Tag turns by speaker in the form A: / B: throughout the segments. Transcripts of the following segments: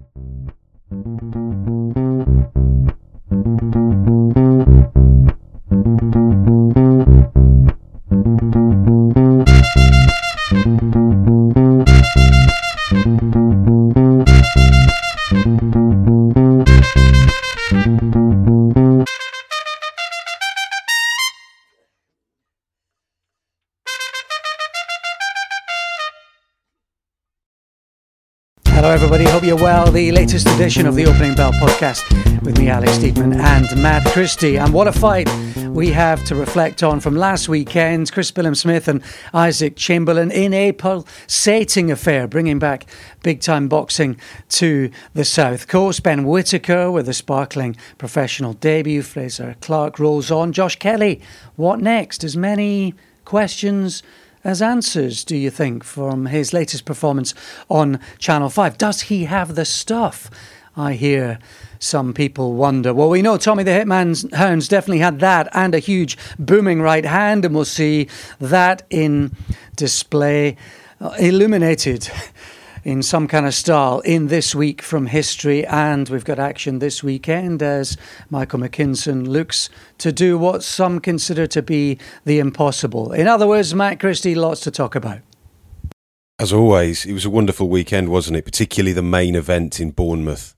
A: Hello, everybody. Hope you're well. The latest edition of the Opening Bell podcast with me, Alex Steedman, and Matt Christie. And what a fight we have to reflect on from last weekend. Chris Billam-Smith and Isaac Chamberlain in a pulsating affair, bringing back big time boxing to the South Coast. Ben Whitaker with a sparkling professional debut. Fraser Clarke rolls on. Josh Kelly, what next? As many questions as answers, do you think, from his latest performance on Channel 5? Does he have the stuff? I hear some people wonder. Well, we know Tommy the Hitman Hearns definitely had that and a huge booming right hand, and we'll see that in display uh, illuminated in some kind of style in this week from history. And we've got action this weekend as Michael McKinson looks to do what some consider to be the impossible. In other words, Matt Christie, lots to talk about.
B: As always, it was a wonderful weekend, wasn't it? Particularly the main event in Bournemouth.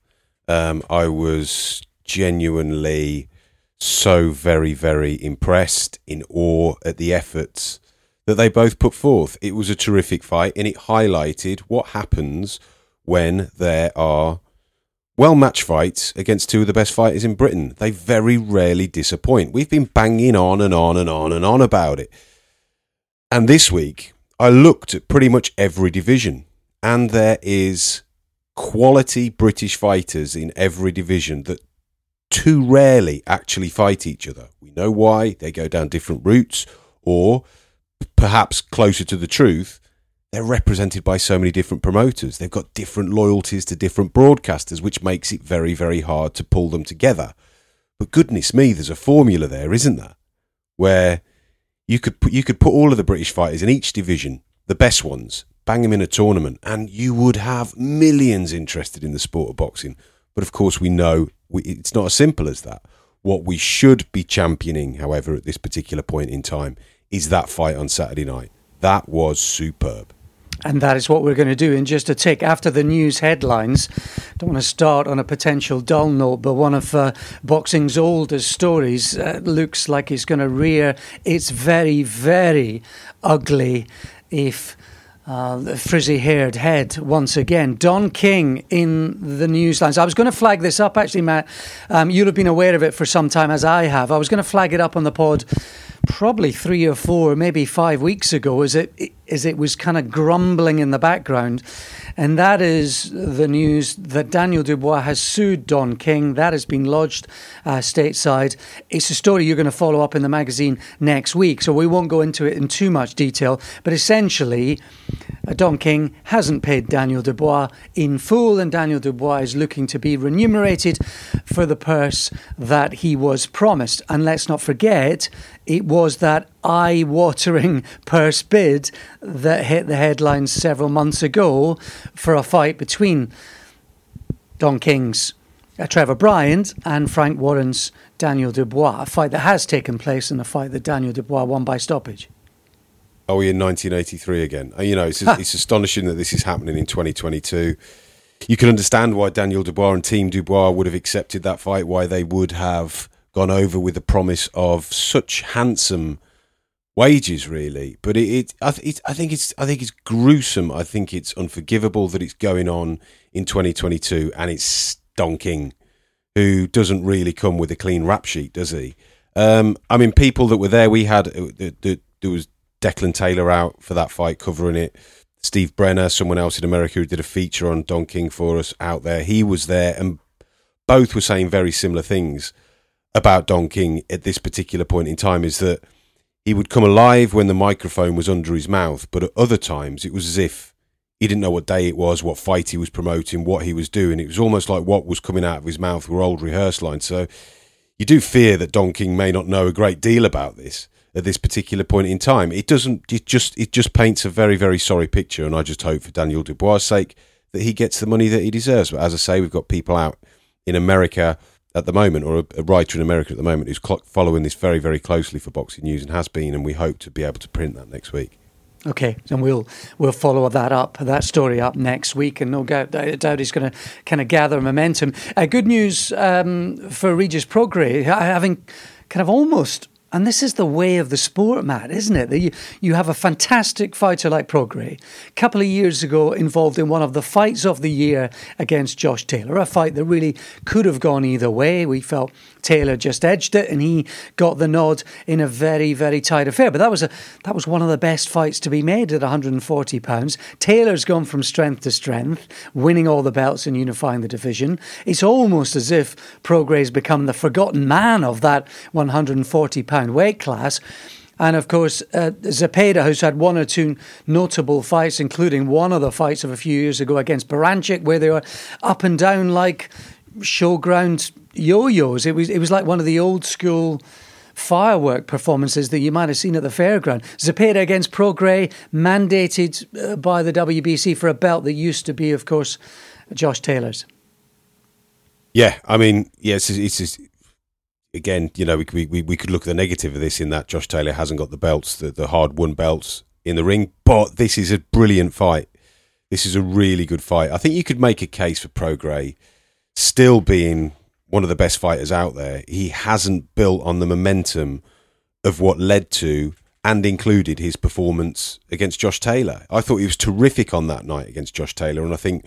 B: Um, I was genuinely so very, very impressed, in awe at the efforts that they both put forth. It was a terrific fight and it highlighted what happens when there are well match fights against two of the best fighters in Britain. They very rarely disappoint. We've been banging on and on and on and on about it. And this week, I looked at pretty much every division, and there is quality British fighters in every division that too rarely actually fight each other. We know why, they go down different routes, or perhaps closer to the truth, they're represented by so many different promoters. They've got different loyalties to different broadcasters, which makes it very, very hard to pull them together. But goodness me, there's a formula there, isn't there? Where you could put, you could put all of the British fighters in each division, the best ones, bang them in a tournament, and you would have millions interested in the sport of boxing. But of course, we know we, it's not as simple as that. What we should be championing, however, at this particular point in time, is that fight on Saturday night. That was superb.
A: And that is what we're going to do in just a tick. After the news headlines, don't want to start on a potential dull note, but one of uh, boxing's oldest stories uh, looks like it's going to rear its very, very ugly, if uh, the frizzy haired head once again. Don King in the newslines. I was going to flag this up actually, Matt. Um, you'll have been aware of it for some time, as I have. I was going to flag it up on the pod probably three or four, maybe five weeks ago, as it as it was kind of grumbling in the background, and that is the news that Daniel Dubois has sued Don King. That has been lodged uh, stateside. It's a story you're going to follow up in the magazine next week, so we won't go into it in too much detail. But essentially, uh, Don King hasn't paid Daniel Dubois in full, and Daniel Dubois is looking to be remunerated for the purse that he was promised. And let's not forget, it was that eye watering purse bid that hit the headlines several months ago for a fight between Don King's uh, Trevor Bryan and Frank Warren's Daniel Dubois, a fight that has taken place and a fight that Daniel Dubois won by stoppage.
B: Are we in 1983 again? Uh, you know, it's, it's astonishing that this is happening in 2022. You can understand why Daniel Dubois and Team Dubois would have accepted that fight, why they would have gone over with the promise of such handsome wages, really. But it, it, I, it, I think it's, I think it's gruesome. I think it's unforgivable that it's going on in 2022, and it's Don King, who doesn't really come with a clean rap sheet, does he? Um, I mean, people that were there, we had uh, there was Declan Taylor out for that fight, covering it. Steve Brenner, someone else in America who did a feature on Don King for us out there, he was there, and both were saying very similar things about Don King at this particular point in time. Is that he would come alive when the microphone was under his mouth, but at other times it was as if he didn't know what day it was, what fight he was promoting, what he was doing. It was almost like what was coming out of his mouth were old rehearse lines. So you do fear that Don King may not know a great deal about this at this particular point in time. It doesn't. It just it just paints a very very sorry picture, and I just hope for Daniel Dubois' sake that he gets the money that he deserves. But as I say, we've got people out in America at the moment, or a, a writer in America at the moment, who's cl- following this very, very closely for boxing news and has been, and we hope to be able to print that next week.
A: Okay, and we'll we'll follow that up, that story up next week, and no doubt, doubt he's going to kind of gather momentum. Uh, good news um, for Regis Prograis, having kind of almost and this is the way of the sport, Matt, isn't it? That you, you have a fantastic fighter like Prograis. A couple of years ago, involved in one of the fights of the year against Josh Taylor, a fight that really could have gone either way. We felt Taylor just edged it, and he got the nod in a very, very tight affair. But that was a that was one of the best fights to be made at 140 pounds. Taylor's gone from strength to strength, winning all the belts and unifying the division. It's almost as if Prograis's become the forgotten man of that 140 pound weight class. And of course, uh, Zepeda, who's had one or two notable fights, including one of the fights of a few years ago against Baranchyk, where they were up and down like showground yo-yos. It was it was like one of the old school firework performances that you might have seen at the fairground. Zepeda against Prograis, mandated uh, by the WBC for a belt that used to be, of course, Josh Taylor's.
B: Yeah, I mean, yes, yeah, it's, it's, again, you know, we, we, we could look at the negative of this in that Josh Taylor hasn't got the belts, the, the hard won belts in the ring, but this is a brilliant fight. This is a really good fight. I think you could make a case for Prograis still being one of the best fighters out there. He hasn't built on the momentum of what led to and included his performance against Josh Taylor. I thought he was terrific on that night against Josh Taylor, and I think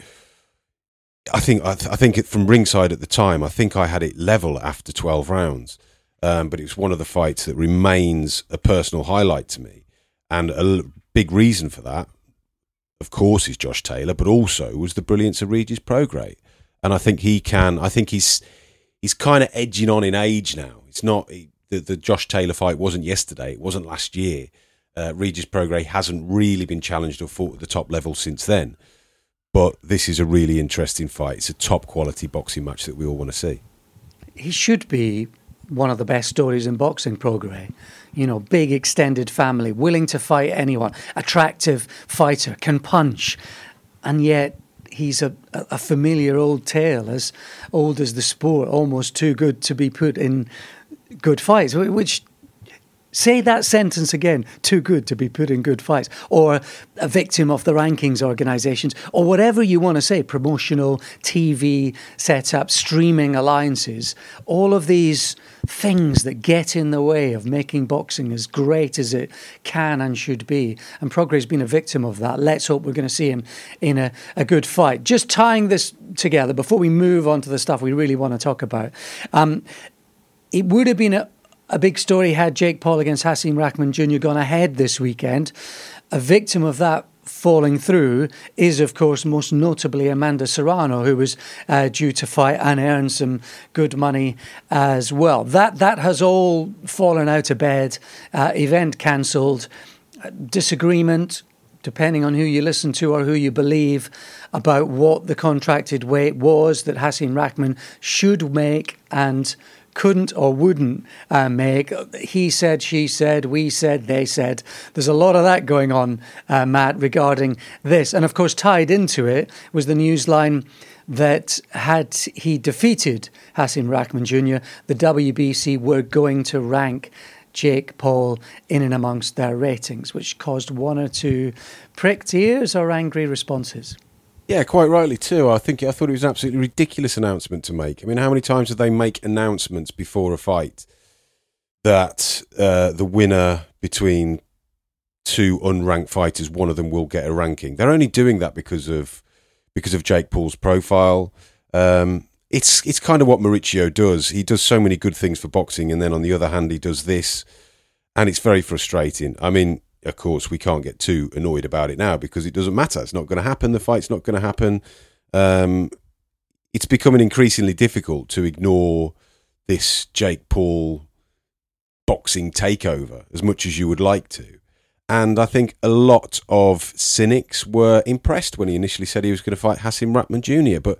B: I think I, th- I think it, from ringside at the time, I think I had it level after twelve rounds. Um, but was one of the fights that remains a personal highlight to me, and a l- big reason for that, of course, is Josh Taylor, but also was the brilliance of Regis Prograis. And I think he can. I think he's he's kind of edging on in age now. It's not the, the Josh Taylor fight wasn't yesterday. It wasn't last year. Uh, Regis Prograis hasn't really been challenged or fought at the top level since then. But this is a really interesting fight. It's a top quality boxing match that we all want to see.
A: He should be one of the best stories in boxing, Prograis. You know, big extended family, willing to fight anyone, attractive fighter, can punch, and yet he's a, a familiar old tale, as old as the sport, almost too good to be put in good fights, which Say that sentence again. Too good to be put in good fights. Or a victim of the rankings organizations, or whatever you want to say, promotional, TV setup, streaming alliances. All of these things that get in the way of making boxing as great as it can and should be. And Prograis has been a victim of that. Let's hope we're going to see him in a, a good fight. Just tying this together before we move on to the stuff we really want to talk about. Um, it would have been a, a big story had Jake Paul against Hasim Rahman Jr. gone ahead this weekend. A victim of that falling through is, of course, most notably Amanda Serrano, who was uh, due to fight and earn some good money as well. That that has all fallen out of bed. Uh, event cancelled. Disagreement, depending on who you listen to or who you believe, about what the contracted weight was that Hasim Rahman should make and couldn't or wouldn't uh, make. He said, she said, we said, they said. There's a lot of that going on, uh, Matt, regarding this. And of course, tied into it was the news line that had he defeated Hasim Rahman Jr., the WBC were going to rank Jake Paul in and amongst their ratings, which caused one or two pricked ears or angry responses.
B: Yeah, quite rightly too. I think I thought it was an absolutely ridiculous announcement to make. I mean, how many times did they make announcements before a fight that uh, the winner between two unranked fighters, one of them will get a ranking? They're only doing that because of because of Jake Paul's profile. Um, it's it's kind of what Mauricio does. He does so many good things for boxing, and then on the other hand, he does this, and it's very frustrating. I mean, of course, we can't get too annoyed about it now because it doesn't matter. It's not going to happen. The fight's not going to happen. Um, it's becoming increasingly difficult to ignore this Jake Paul boxing takeover as much as you would like to. And I think a lot of cynics were impressed when he initially said he was going to fight Hasim Rahman Jr. But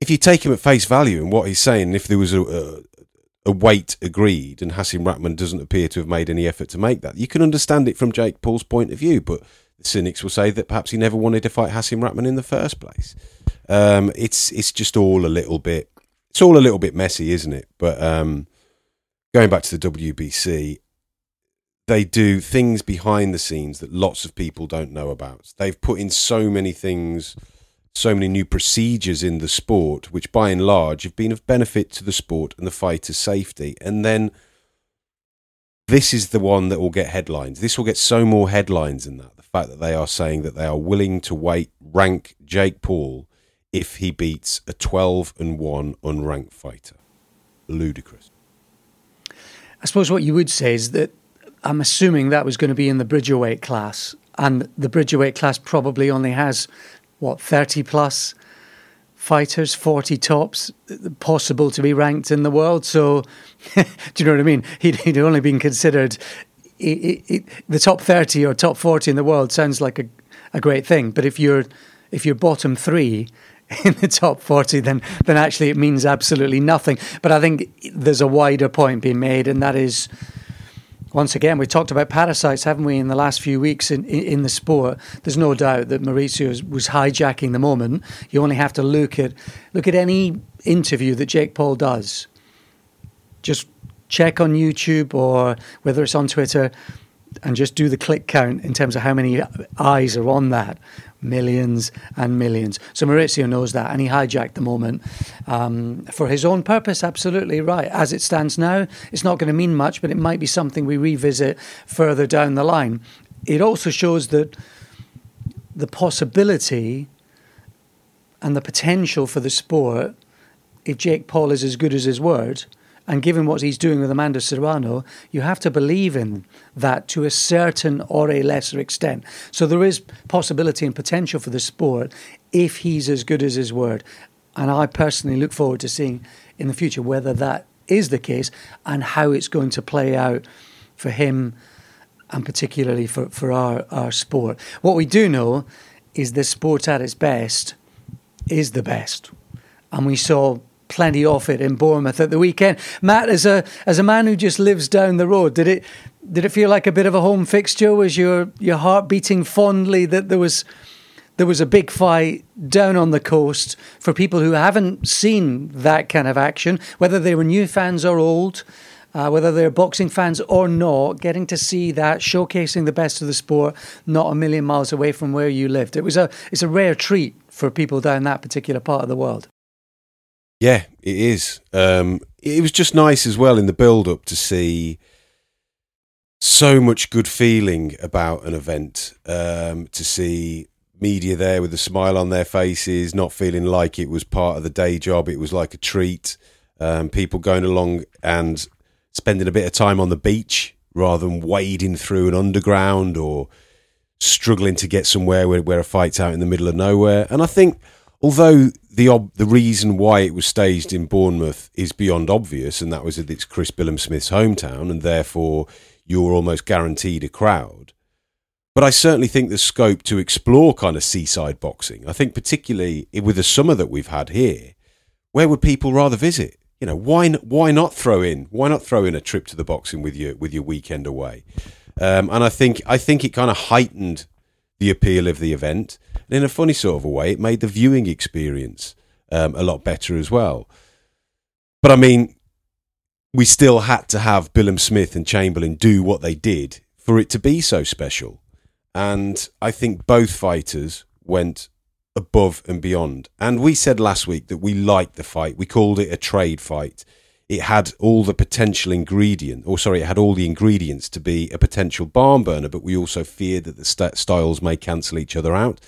B: if you take him at face value and what he's saying, if there was a, a, a weight agreed, and Hasim Rahman doesn't appear to have made any effort to make that. You can understand it from Jake Paul's point of view, but the cynics will say that perhaps he never wanted to fight Hasim Rahman in the first place. Um, it's it's just all a little bit it's all a little bit messy, isn't it? But um, going back to the WBC, they do things behind the scenes that lots of people don't know about. They've put in so many things, so many new procedures in the sport, which by and large have been of benefit to the sport and the fighter's safety. And then this is the one that will get headlines. This will get so more headlines than that. The fact that they are saying that they are willing to wait, rank Jake Paul if he beats a 12 and 1 unranked fighter. Ludicrous.
A: I suppose what you would say is that I'm assuming that was going to be in the bridgerweight class, and the bridgerweight class probably only has what 30 plus fighters, 40 tops possible to be ranked in the world. So, do you know what I mean? He'd, he'd only been considered. the top 30 or top 40 in the world sounds like a, a great thing, but if you're if you're bottom three, in the top 40, then, then actually it means absolutely nothing. But I think there's a wider point being made, and that is once again, we talked about parasites, haven't we, in the last few weeks in, in, in the sport? There's no doubt that Mauricio was hijacking the moment. You only have to look at look at any interview that Jake Paul does. Just check on YouTube or whether it's on Twitter, and just do the click count in terms of how many eyes are on that millions and millions. So Mauricio knows that, and he hijacked the moment um, for his own purpose. Absolutely right. As it stands now, it's not going to mean much, but it might be something we revisit further down the line. It also shows that the possibility and the potential for the sport, if Jake Paul is as good as his word and given what he's doing with Amanda Serrano, you have to believe in that to a certain or a lesser extent. So there is possibility and potential for the sport if he's as good as his word. And I personally look forward to seeing in the future whether that is the case and how it's going to play out for him and particularly for, for our, our sport. What we do know is the sport at its best is the best. And we saw plenty of it in Bournemouth at the weekend. Matt, as a as a man who just lives down the road, did it did it feel like a bit of a home fixture? Was your your heart beating fondly that there was there was a big fight down on the coast for people who haven't seen that kind of action, whether they were new fans or old, uh, whether they're boxing fans or not, getting to see that showcasing the best of the sport, not a million miles away from where you lived. It was a it's a rare treat for people down that particular part of the world.
B: Yeah, it is. Um, it was just nice as well in the build up to see so much good feeling about an event, um, to see media there with a smile on their faces, not feeling like it was part of the day job, it was like a treat. Um, people going along and spending a bit of time on the beach rather than wading through an underground or struggling to get somewhere where, where a fight's out in the middle of nowhere. And I think although the ob- the reason why it was staged in Bournemouth is beyond obvious, and that was that it's Chris Billam-Smith's hometown, and therefore you're almost guaranteed a crowd. But I certainly think there's scope to explore kind of seaside boxing. I think particularly with the summer that we've had here, where would people rather visit? You know, why why not throw in why not throw in a trip to the boxing with your with your weekend away? Um, and I think I think it kind of heightened the appeal of the event. And in a funny sort of a way, it made the viewing experience um, a lot better as well. But I mean, we still had to have Billam-Smith and Chamberlain do what they did for it to be so special. And I think both fighters went above and beyond. And we said last week that we liked the fight. We called it a trade fight it had all the potential ingredient, or sorry, it had all the ingredients to be a potential barn burner, but we also feared that the st- styles may cancel each other out.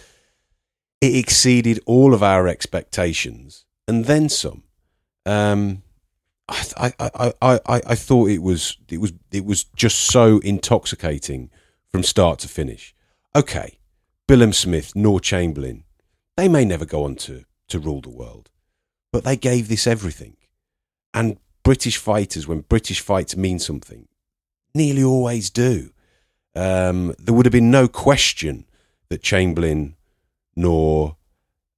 B: It exceeded all of our expectations and then some. Um, I, I, I, I, I thought it was it was it was just so intoxicating from start to finish. Okay, Billam-Smith nor Chamberlain, they may never go on to, to rule the world, but they gave this everything. And British fighters, when British fights mean something, nearly always do. Um, there would have been no question that Chamberlain nor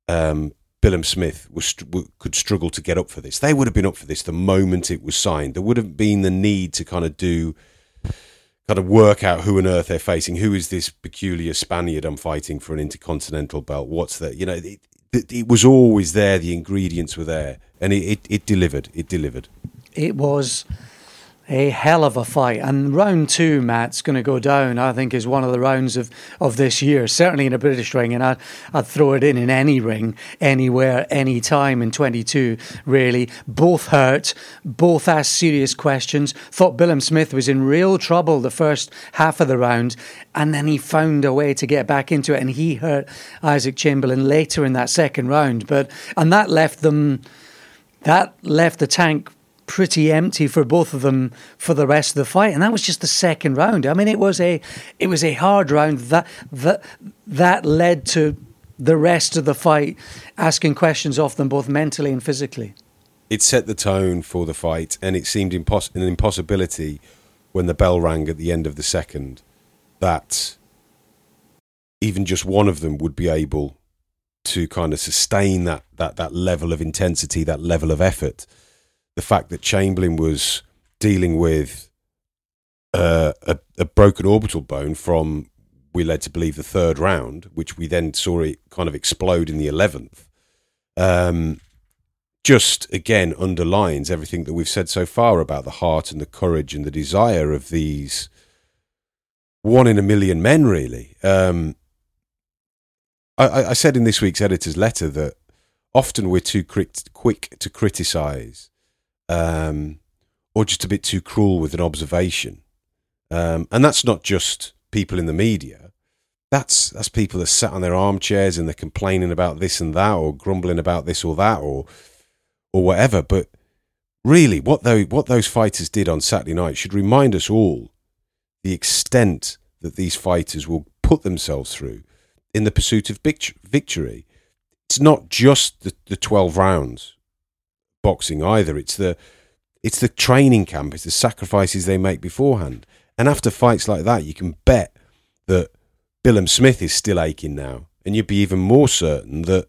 B: um, Billam-Smith was, could struggle to get up for this. They would have been up for this the moment it was signed. There would have been the need to kind of do kind of work out who on earth they're facing. Who is this peculiar Spaniard I'm fighting for an intercontinental belt? What's that? You know, it, it, it was always there. The ingredients were there, and it, it, it delivered. It delivered.
A: It was a hell of a fight. And round two, Matt's going to go down, I think, is one of the rounds of, of this year, certainly in a British ring. And I'd, I'd throw it in in any ring, anywhere, any time in 22, really. Both hurt, both asked serious questions. Thought Billam Smith was in real trouble the first half of the round. And then he found a way to get back into it. And he hurt Isaac Chamberlain later in that second round. But And that left them. That left the tank pretty empty for both of them for the rest of the fight, and that was just the second round. I mean, it was a it was a hard round that that that led to the rest of the fight asking questions of them both mentally and physically.
B: It set the tone for the fight, and it seemed impos- an impossibility when the bell rang at the end of the second that even just one of them would be able to kind of sustain that that that level of intensity, that level of effort the fact that Chamberlain was dealing with uh, a, a, broken orbital bone from, we led to believe, the third round, which we then saw it kind of explode in the 11th, um, just again underlines everything that we've said so far about the heart and the courage and the desire of these one in a million men, really. Um, I, I, said in this week's editor's letter that often we're too quick, quick to criticise um, or just a bit too cruel with an observation. Um, and that's not just people in the media. That's that's people that sat on their armchairs and they're complaining about this and that, or grumbling about this or that, or or whatever. But really, what they, what those fighters did on Saturday night should remind us all the extent that these fighters will put themselves through in the pursuit of victory. It's not just the, the twelve rounds boxing either. It's the it's the training camp. It's the sacrifices they make beforehand. And after fights like that, you can bet that Billam Smith is still aching now, and you'd be even more certain that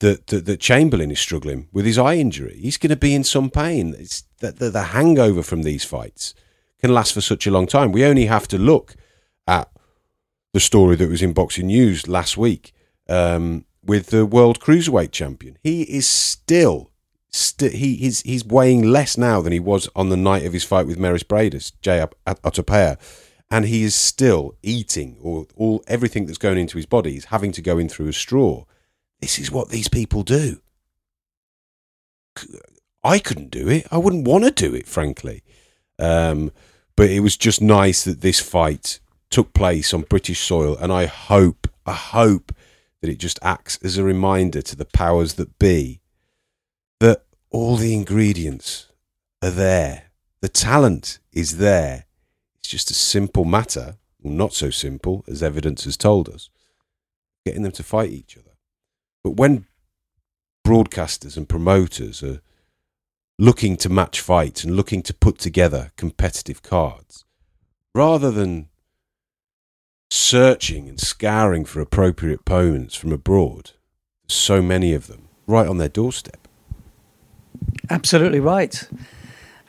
B: that that, that Chamberlain is struggling with his eye injury. He's going to be in some pain. It's that the, the hangover from these fights can last for such a long time. We only have to look at the story that was in Boxing News last week um, with the world cruiserweight champion. He is still st- he he's he's weighing less now than he was on the night of his fight with Mairis Briedis, Jai Opetaia, and he is still eating or all everything that's going into his body is having to go in through a straw. This is what these people do. I couldn't do it. I wouldn't want to do it, frankly. Um, but it was just nice that this fight took place on British soil, and I hope, I hope that it just acts as a reminder to the powers that be that all the ingredients are there. The talent is there. It's just a simple matter, well, not so simple as evidence has told us, getting them to fight each other. But when broadcasters and promoters are looking to match fights and looking to put together competitive cards, rather than searching and scouring for appropriate opponents from abroad, so many of them right on their doorstep.
A: Absolutely right.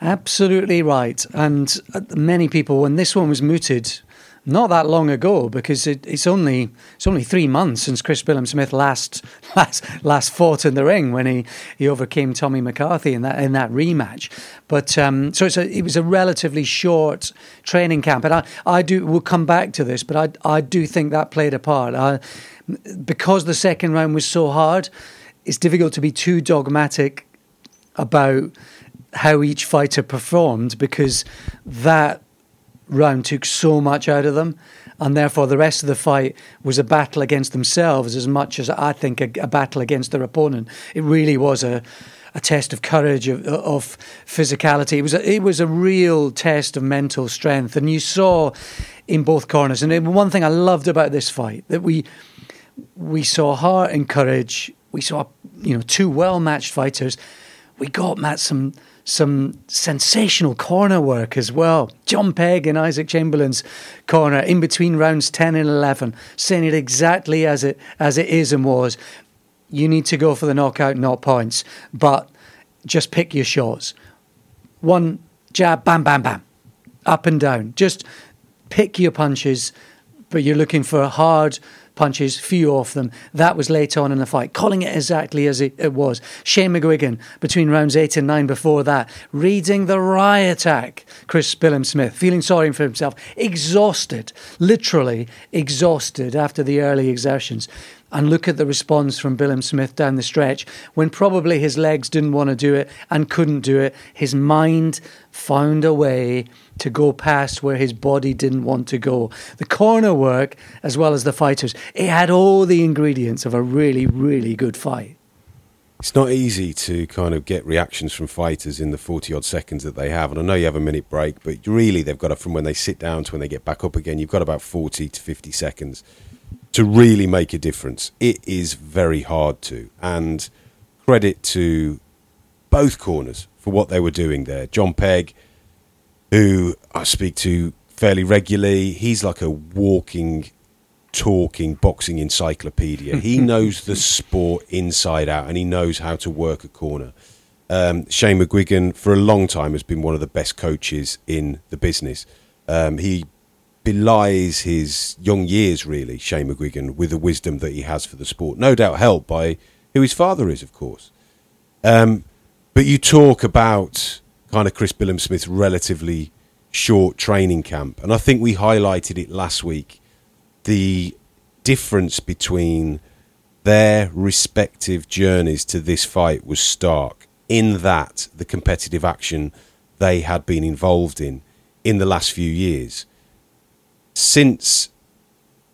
A: Absolutely right. And uh, many people, when this one was mooted, not that long ago, because it, it's only it's only three months since Chris Billam Smith last last last fought in the ring when he, he overcame Tommy McCarthy in that in that rematch. But um, so it's a, it was a relatively short training camp, and I, I do we'll come back to this, but I I do think that played a part. I, because the second round was so hard, it's difficult to be too dogmatic about how each fighter performed because that round took so much out of them. And therefore, the rest of the fight was a battle against themselves as much as I think a, a battle against their opponent. It really was a, a test of courage, of, of physicality. It was a, it was a real test of mental strength. And you saw in both corners. And one thing I loved about this fight that we we saw heart and courage. We saw you know two well matched fighters we got Matt some some sensational corner work as well. John Pegg and Isaac Chamberlain's corner in between rounds 10 and 11, saying it exactly as it as it is and was. You need to go for the knockout, not points, but just pick your shots. One jab, bam, bam, bam. up and down. Just pick your punches, but you're looking for a hard punches, few of them. That was late on in the fight, calling it exactly as it, it was. Shane McGuigan, between rounds eight and nine before that, reading the riot act. Chris Billam-Smith, feeling sorry for himself, exhausted, literally exhausted after the early exertions and look at the response from Billam-Smith down the stretch when probably his legs didn't want to do it and couldn't do it. His mind found a way to go past where his body didn't want to go. The corner work, as well as the fighters, it had all the ingredients of a really, really good fight.
B: It's not easy to kind of get reactions from fighters in the 40 odd seconds that they have. And I know you have a minute break, but really they've got it from when they sit down to when they get back up again. You've got about 40 to 50 seconds to really make a difference. It is very hard to. And credit to both corners for what they were doing there. John Pegg, who I speak to fairly regularly, he's like a walking, talking boxing encyclopedia. he knows the sport inside out and he knows how to work a corner. Um, Shane McGuigan, for a long time, has been one of the best coaches in the business. Um, he belies his young years, really, Shane McGuigan, with the wisdom that he has for the sport. No doubt helped by who his father is, of course. Um, but you talk about kind of Chris Billam-Smith's relatively short training camp, and I think we highlighted it last week the difference between their respective journeys to this fight was stark in that the competitive action they had been involved in in the last few years. Since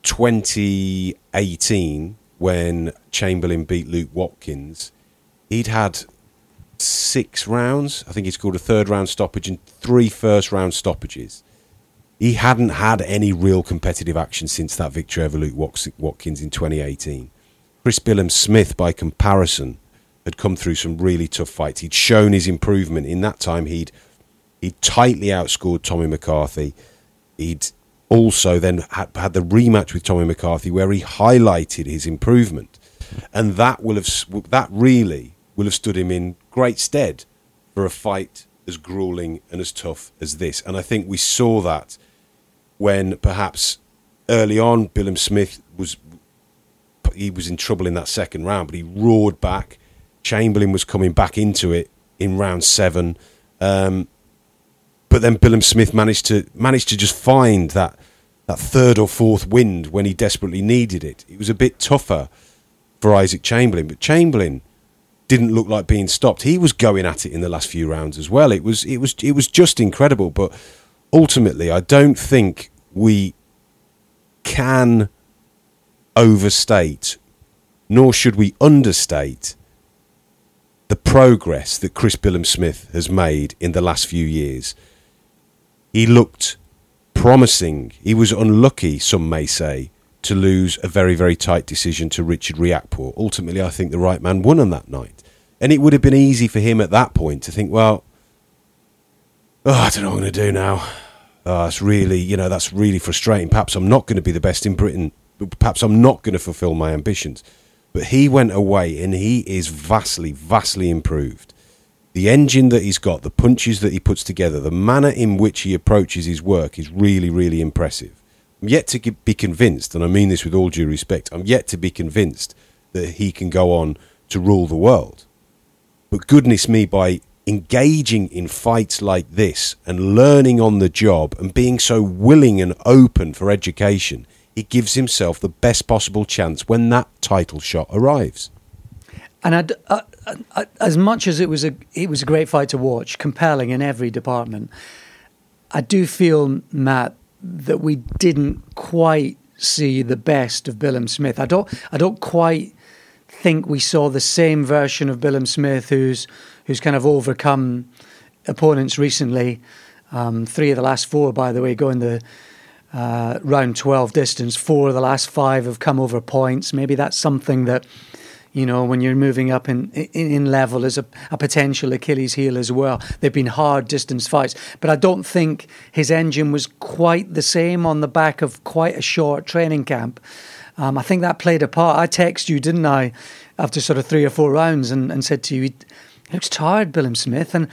B: 2018, when Chamberlain beat Luke Watkins, he'd had six rounds. I think he called a third round stoppage and three first round stoppages. He hadn't had any real competitive action since that victory over Luke Watkins in 2018. Chris Billam-Smith, by comparison, had come through some really tough fights. He'd shown his improvement. In that time, he'd he'd tightly outscored Tommy McCarthy. He'd also then had, had the rematch with Tommy McCarthy where he highlighted his improvement, and that will have that really will have stood him in great stead for a fight as grueling and as tough as this. And I think we saw that when perhaps early on Billam-Smith was he was in trouble in that second round, but he roared back. Chamberlain was coming back into it in round seven. Um, but then Billam-Smith managed to managed to just find that that third or fourth wind when he desperately needed it. It was a bit tougher for Isaac Chamberlain, but Chamberlain didn't look like being stopped. He was going at it in the last few rounds as well. It was it was it was just incredible, but ultimately I don't think we can overstate nor should we understate the progress that Chris Billam-Smith has made in the last few years he looked promising. He was unlucky, some may say, to lose a very, very tight decision to Richard Riakporhe. Ultimately, I think the right man won on that night. And it would have been easy for him at that point to think, well, oh, I don't know what I'm going to do now. Oh, that's really, you know, that's really frustrating. Perhaps I'm not going to be the best in Britain. Perhaps I'm not going to fulfill my ambitions. But he went away and he is vastly, vastly improved the engine that he's got, the punches that he puts together, the manner in which he approaches his work is really, really impressive. I'm yet to be convinced, and I mean this with all due respect, I'm yet to be convinced that he can go on to rule the world. But goodness me, by engaging in fights like this and learning on the job and being so willing and open for education, he gives himself the best possible chance when that title shot arrives.
A: And I, uh, as much as it was a it was a great fight to watch, compelling in every department, I do feel Matt that we didn't quite see the best of Billam-Smith. I don't I don't quite think we saw the same version of Billam-Smith who's who's kind of overcome opponents recently. Um, three of the last four, by the way, going the uh, round 12 distance. Four of the last five have come over points. Maybe that's something that you know, when you're moving up in in, in level as a, a, potential Achilles heel as well. They've been hard distance fights, but I don't think his engine was quite the same on the back of quite a short training camp. Um, I think that played a part. I texted you, didn't I, after sort of three or four rounds, and, and said to you, he looks tired, Billam-Smith, and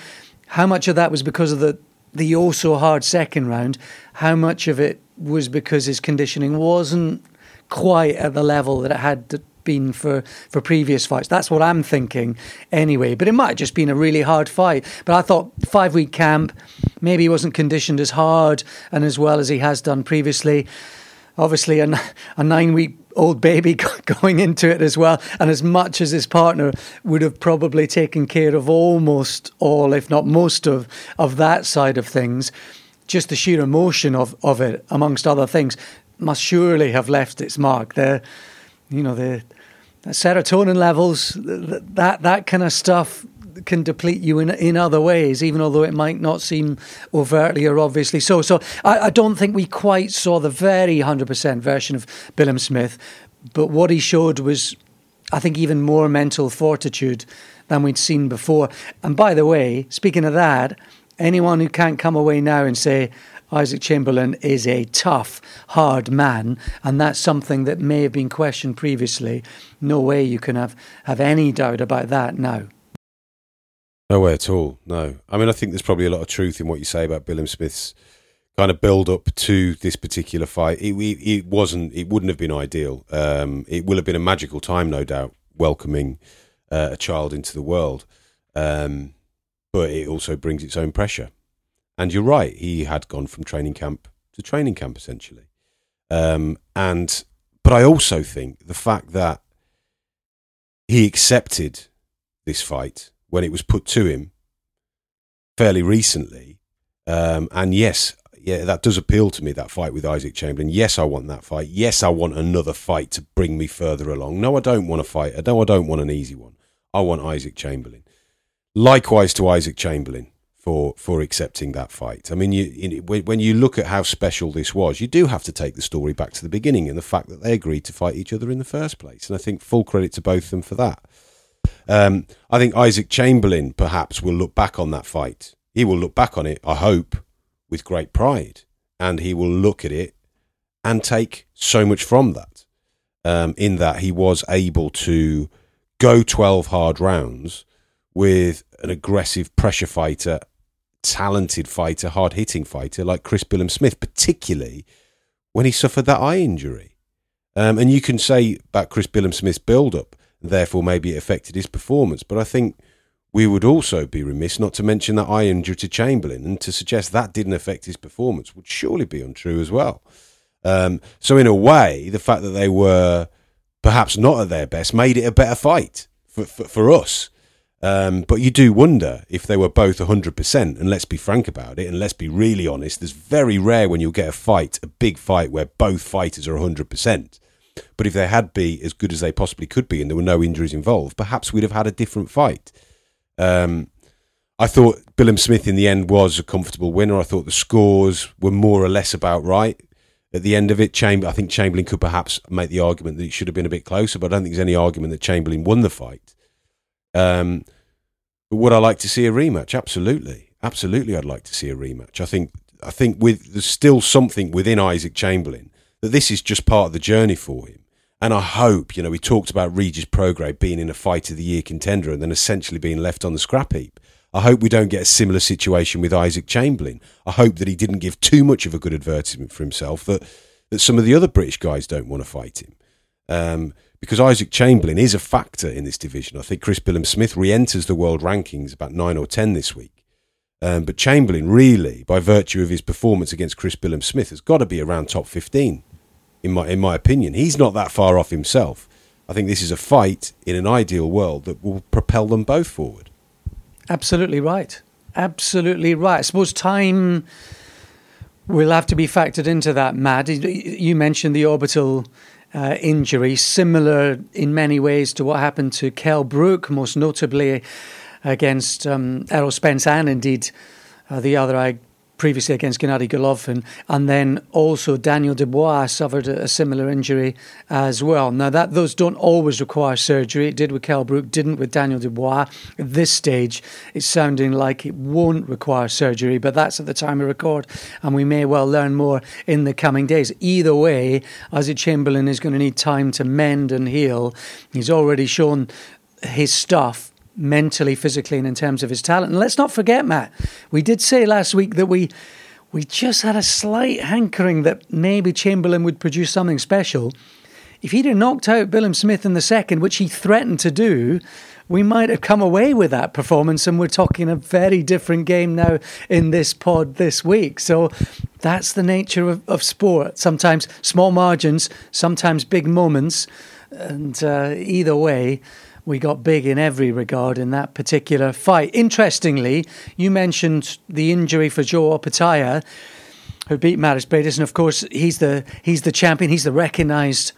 A: how much of that was because of the the oh so hard second round, how much of it was because his conditioning wasn't quite at the level that it had been for, for previous fights. That's what I'm thinking anyway. But it might have just been a really hard fight. But I thought five week camp, maybe he wasn't conditioned as hard and as well as he has done previously. Obviously, a, a nine week old baby going into it as well. And as much as his partner would have probably taken care of almost all, if not most of, of that side of things, just the sheer emotion of, of it, amongst other things, must surely have left its mark. The, you know, the serotonin levels, that that kind of stuff can deplete you in in other ways, even although it might not seem overtly or obviously so. So I, I don't think we quite saw the very hundred percent version of Billam Smith, but what he showed was, I think, even more mental fortitude than we'd seen before. And by the way, speaking of that, anyone who can't come away now and say Isaac Chamberlain is a tough, hard man, and that's something that may have been questioned previously. No way you can have, have any doubt about that now.
B: No way at all. No. I mean, I think there's probably a lot of truth in what you say about Billam Smith's kind of build up to this particular fight. It, it, it wasn't. It wouldn't have been ideal. Um, it will have been a magical time, no doubt, welcoming uh, a child into the world. Um, but it also brings its own pressure. And you're right. He had gone from training camp to training camp essentially. Um, and but I also think the fact that he accepted this fight when it was put to him fairly recently. Um, and yes, yeah, that does appeal to me, that fight with Isaac Chamberlain. Yes, I want that fight. Yes, I want another fight to bring me further along. No, I don't want a fight. Don't, I don't want an easy one. I want Isaac Chamberlain. Likewise to Isaac Chamberlain for, for accepting that fight. I mean, you, when you look at how special this was, you do have to take the story back to the beginning and the fact that they agreed to fight each other in the first place. And I think full credit to both of them for that. Um, I think Isaac Chamberlain perhaps will look back on that fight. He will look back on it, I hope, with great pride, and he will look at it and take so much from that. Um, in that he was able to go 12 hard rounds with an aggressive pressure fighter, talented fighter, hard hitting fighter like Chris Billam Smith, particularly when he suffered that eye injury. Um, and you can say about Chris Billam Smith's build up therefore maybe it affected his performance. But I think we would also be remiss not to mention that eye injury to Chamberlain and to suggest that didn't affect his performance would surely be untrue as well. Um, so in a way, the fact that they were perhaps not at their best made it a better fight for, for, for us. Um, but you do wonder if they were both 100%. And let's be frank about it, and let's be really honest. There's very rare when you'll get a fight, a big fight, where both fighters are 100%. But if they had been as good as they possibly could be and there were no injuries involved, perhaps we'd have had a different fight. Um, I thought Billam Smith in the end was a comfortable winner. I thought the scores were more or less about right. At the end of it, Chamber, I think Chamberlain could perhaps make the argument that it should have been a bit closer, but I don't think there's any argument that Chamberlain won the fight. Um, but would I like to see a rematch? Absolutely, absolutely, I'd like to see a rematch. I think I think with there's still something within Isaac Chamberlain that this is just part of the journey for him. And I hope, you know, we talked about Regis Prograis being in a fight of the year contender and then essentially being left on the scrap heap. I hope we don't get a similar situation with Isaac Chamberlain. I hope that he didn't give too much of a good advertisement for himself that, that some of the other British guys don't want to fight him. Um, because Isaac Chamberlain is a factor in this division. I think Chris Billam Smith re enters the world rankings about 9 or 10 this week. Um, but Chamberlain, really, by virtue of his performance against Chris Billam Smith, has got to be around top 15 in my in my opinion. He's not that far off himself. I think this is a fight in an ideal world that will propel them both forward.
A: Absolutely right. Absolutely right. I suppose time will have to be factored into that, Matt. You mentioned the orbital uh, injury, similar in many ways to what happened to Kell Brook, most notably against um, Errol Spence and indeed uh, the other eye previously against Gennady Golovkin, and then also Daniel Dubois suffered a, similar injury as well. Now that those don't always require surgery. It did with Kell Brook, didn't with Daniel Dubois. At this stage, it's sounding like it won't require surgery, but that's at the time of record, and we may well learn more in the coming days. Either way, Isaac Chamberlain is going to need time to mend and heal. He's already shown his stuff mentally, physically, and in terms of his talent. And let's not forget, Matt, we did say last week that we we just had a slight hankering that maybe Chamberlain would produce something special. If he'd have knocked out Billam Smith in the second, which he threatened to do, we might have come away with that performance. And we're talking a very different game now in this pod this week. So that's the nature of, of sport. Sometimes small margins, sometimes big moments. And uh, either way, we got big in every regard in that particular fight. Interestingly, you mentioned the injury for Jai Opetaia, who beat Mairis Briedis, and of course he's the he's the champion. He's the recognised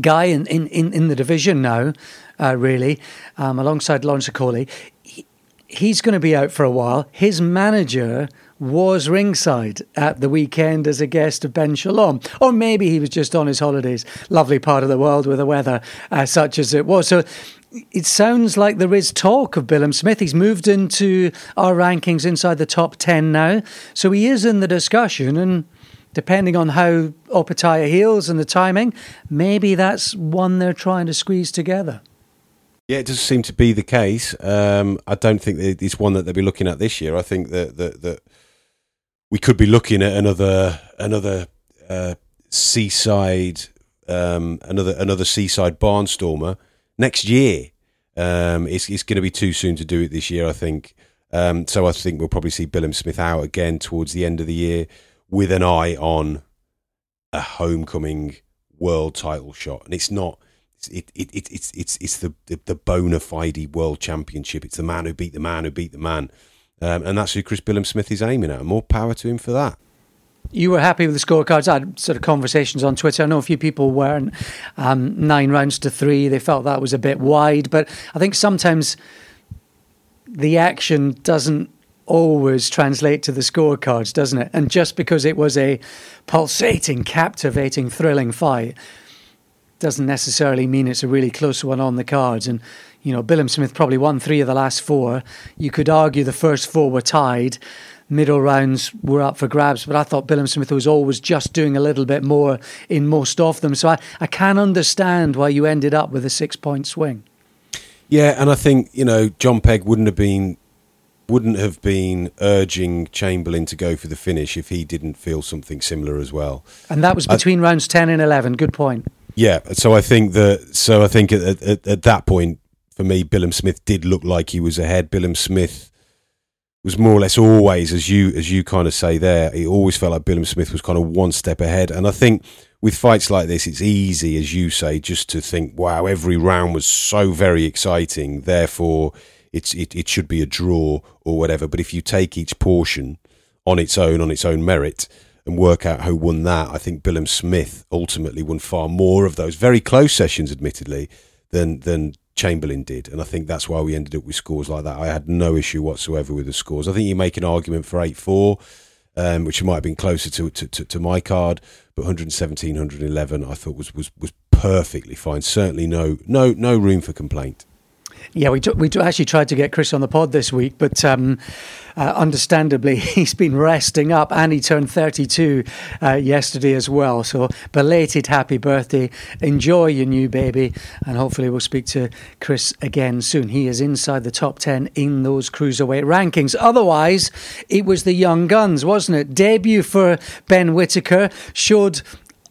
A: guy in, in, in, in the division now, uh, really, um, alongside Lawrence Okolie. He, he's going to be out for a while. His manager was ringside at the weekend as a guest of Ben Shalom. Or maybe he was just on his holidays. Lovely part of the world with the weather uh, such as it was. So it sounds like there is talk of Billam Smith. He's moved into our rankings inside the top 10 now. So he is in the discussion. And depending on how Opetaia heals and the timing, maybe that's one they're trying to squeeze together.
B: Yeah, it does seem to be the case. Um, I don't think it's one that they'll be looking at this year. I think that that, that we could be looking at another another uh, seaside um, another another seaside barnstormer next year. Um, it's it's going to be too soon to do it this year, I think. Um, so I think we'll probably see Billam Smith out again towards the end of the year with an eye on a homecoming world title shot, and it's not. It, it, it, it's it's it's the, the, the bona fide world championship. It's the man who beat the man who beat the man. Um, and that's who Chris Billam Smith is aiming at. More power to him for that.
A: You were happy with the scorecards. I had sort of conversations on Twitter. I know a few people weren't. Um, nine rounds to three, they felt that was a bit wide. But I think sometimes the action doesn't always translate to the scorecards, doesn't it? And just because it was a pulsating, captivating, thrilling fight doesn't necessarily mean it's a really close one on the cards. And you know, Billam Smith probably won three of the last four. You could argue the first four were tied. Middle rounds were up for grabs, but I thought Billam Smith was always just doing a little bit more in most of them. So I, I can understand why you ended up with a six point swing.
B: Yeah, and I think, you know, John Pegg wouldn't have been wouldn't have been urging Chamberlain to go for the finish if he didn't feel something similar as well.
A: And that was between I, rounds ten and eleven. Good point.
B: Yeah, so I think that so I think at, at, at that point for me, Billam Smith did look like he was ahead. Billam Smith was more or less always, as you as you kind of say there, it always felt like Billam Smith was kind of one step ahead. And I think with fights like this, it's easy, as you say, just to think, wow, every round was so very exciting. Therefore, it's it, it should be a draw or whatever. But if you take each portion on its own, on its own merit, and work out who won that, I think Billam Smith ultimately won far more of those very close sessions, admittedly, than than Chamberlain did, and I think that's why we ended up with scores like that. I had no issue whatsoever with the scores. I think you make an argument for eight four, um, which might have been closer to, to, to, to, my card, but 117, 111, I thought was, was was perfectly fine. Certainly no no no room for complaint.
A: Yeah, we we actually tried to get Chris on the pod this week, but um, uh, understandably he's been resting up, and he turned 32 uh, yesterday as well. So belated happy birthday! Enjoy your new baby, and hopefully we'll speak to Chris again soon. He is inside the top 10 in those cruiserweight rankings. Otherwise, it was the young guns, wasn't it? Debut for Ben Whittaker showed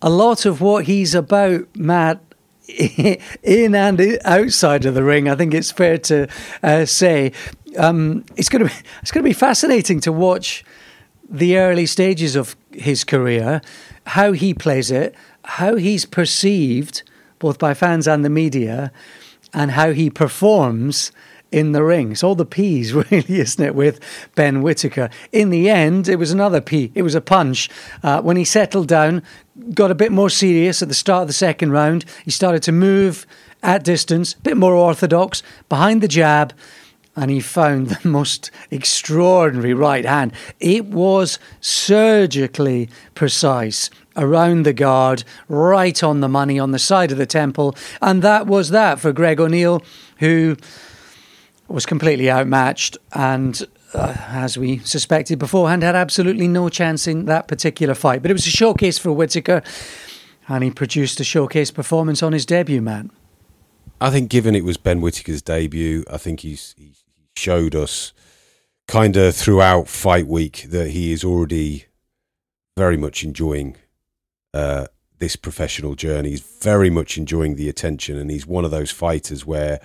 A: a lot of what he's about, Matt in and outside of the ring. I think it's fair to uh, say um, it's going to be it's going to be fascinating to watch the early stages of his career, how he plays it, how he's perceived both by fans and the media, and how he performs in the ring. It's all the P's, really, isn't it, with Ben Whittaker? In the end, it was another P. It was a punch. Uh, when he settled down, got a bit more serious at the start of the second round, he started to move at distance, a bit more orthodox, behind the jab, and he found the most extraordinary right hand. It was surgically precise around the guard, right on the money, on the side of the temple. And that was that for Greg O'Neill, who was completely outmatched and uh, as we suspected beforehand, had absolutely no chance in that particular fight. But it was a showcase for Whittaker, and he produced a showcase performance on his debut, man.
B: I think given it was Ben Whittaker's debut, I think he's he showed us kind of throughout fight week that he is already very much enjoying uh, this professional journey. He's very much enjoying the attention, and he's one of those fighters where.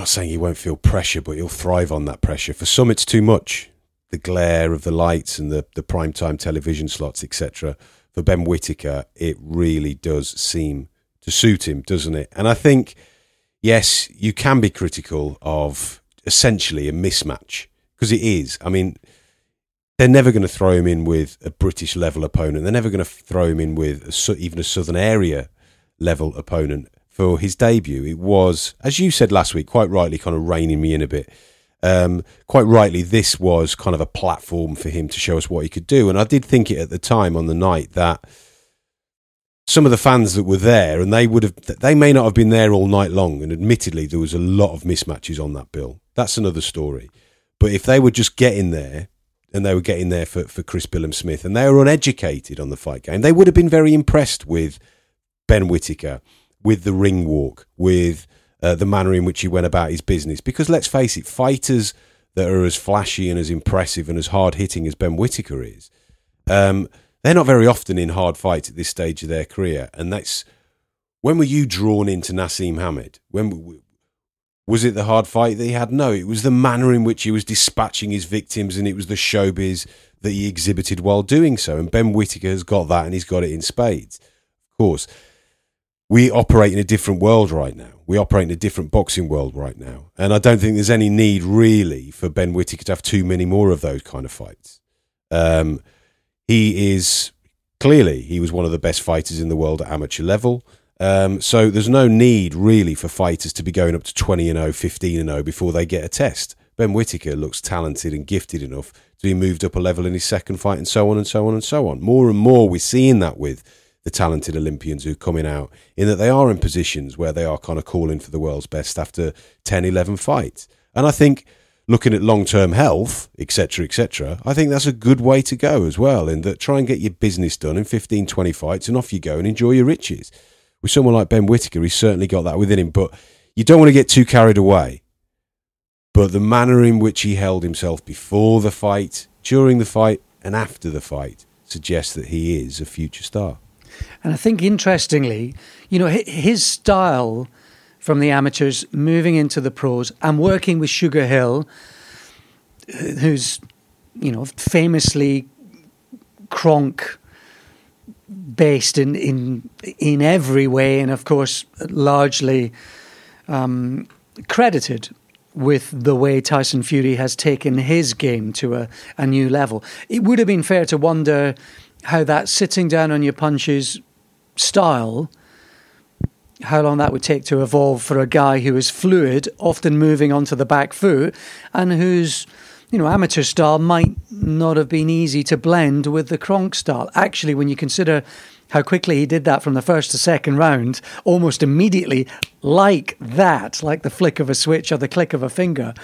B: Not saying he won't feel pressure, but he'll thrive on that pressure. For some, it's too much. The glare of the lights and the, the primetime television slots, etc. For Ben Whittaker, it really does seem to suit him, doesn't it? And I think, yes, you can be critical of essentially a mismatch because it is. I mean, they're never going to throw him in with a British level opponent. They're never going to throw him in with a, even a Southern area level opponent for his debut. It was, as you said last week, quite rightly, kind of reining me in a bit. Um, quite rightly, this was kind of a platform for him to show us what he could do. And I did think it at the time on the night that some of the fans that were there, and they would have, they may not have been there all night long. And admittedly, there was a lot of mismatches on that bill. That's another story. But if they were just getting there and they were getting there for, for Chris Billam-Smith, and they were uneducated on the fight game. They would have been very impressed with Ben Whittaker, with the ring walk, with uh, the manner in which he went about his business. Because let's face it, fighters that are as flashy and as impressive and as hard hitting as Ben Whittaker is, um, they're not very often in hard fights at this stage of their career. And that's when were you drawn into Naseem Hamed? When was it the hard fight that he had? No, it was the manner in which he was dispatching his victims, and it was the showbiz that he exhibited while doing so. And Ben Whittaker has got that, and he's got it in spades. Of course, we operate in a different world right now. We operate in a different boxing world right now, and I don't think there's any need really for Ben Whittaker to have too many more of those kind of fights. Um, he is clearly he was one of the best fighters in the world at amateur level. Um, so there's no need really for fighters to be going up to 20 and 0, 15 and 0 before they get a test. Ben Whittaker looks talented and gifted enough to be moved up a level in his second fight and so on and so on and so on. More and more we're seeing that with the talented Olympians who are coming out in that they are in positions where they are kind of calling for the world's best after 10, 11 fights. And I think looking at long term health, etc., etc., I think that's a good way to go as well. In that, try and get your business done in 15, 20 fights, and off you go and enjoy your riches with someone like Ben Whittaker, he's certainly got that within him. But you don't want to get too carried away. But the manner in which he held himself before the fight, during the fight, and after the fight suggests that he is a future star.
A: And I think interestingly, you know, his style from the amateurs moving into the pros and working with Sugar Hill, who's, you know, famously Kronk based in in in every way, and of course, largely um, credited with the way Tyson Fury has taken his game to a, a new level. It would have been fair to wonder how that sitting down on your punches style, how long that would take to evolve for a guy who is fluid, often moving onto the back foot, and whose you know, amateur style might not have been easy to blend with the Kronk style. Actually, when you consider how quickly he did that from the first to second round, almost immediately, like that, like the flick of a switch or the click of a finger,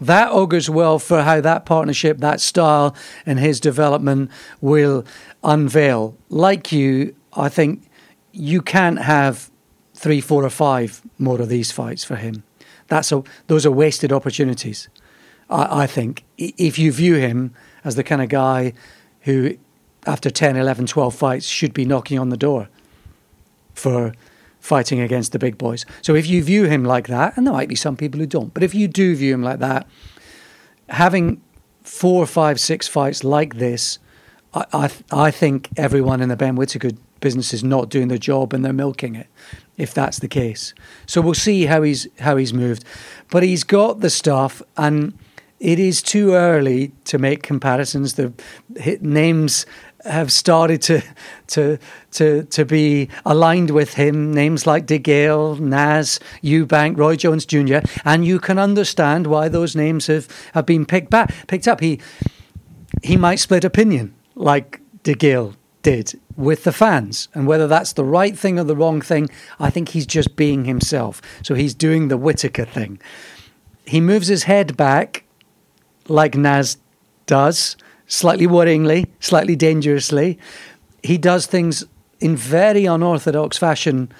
A: that augurs well for how that partnership, that style, and his development will unveil. Like you, I think you can't have three, four, or five more of these fights for him. That's a, those are wasted opportunities. I, I think, if you view him as the kind of guy who, after 10, 11, 12 fights, should be knocking on the door for fighting against the big boys. So if you view him like that, and there might be some people who don't, but if you do view him like that, having four, five, six fights like this, I, I, think everyone in the Ben Whittaker business is not doing their job and they're milking it, if that's the case. So we'll see how he's how he's moved, but he's got the stuff and it is too early to make comparisons. The names have started to to to to be aligned with him. Names like DeGale, Naz, Eubank, Roy Jones Jr. And you can understand why those names have, have been picked back picked up. He he might split opinion like DeGale did with the fans. And whether that's the right thing or the wrong thing, I think he's just being himself. So he's doing the Whittaker thing. He moves his head back like Naz does, slightly worryingly, slightly dangerously. He does things in very unorthodox fashion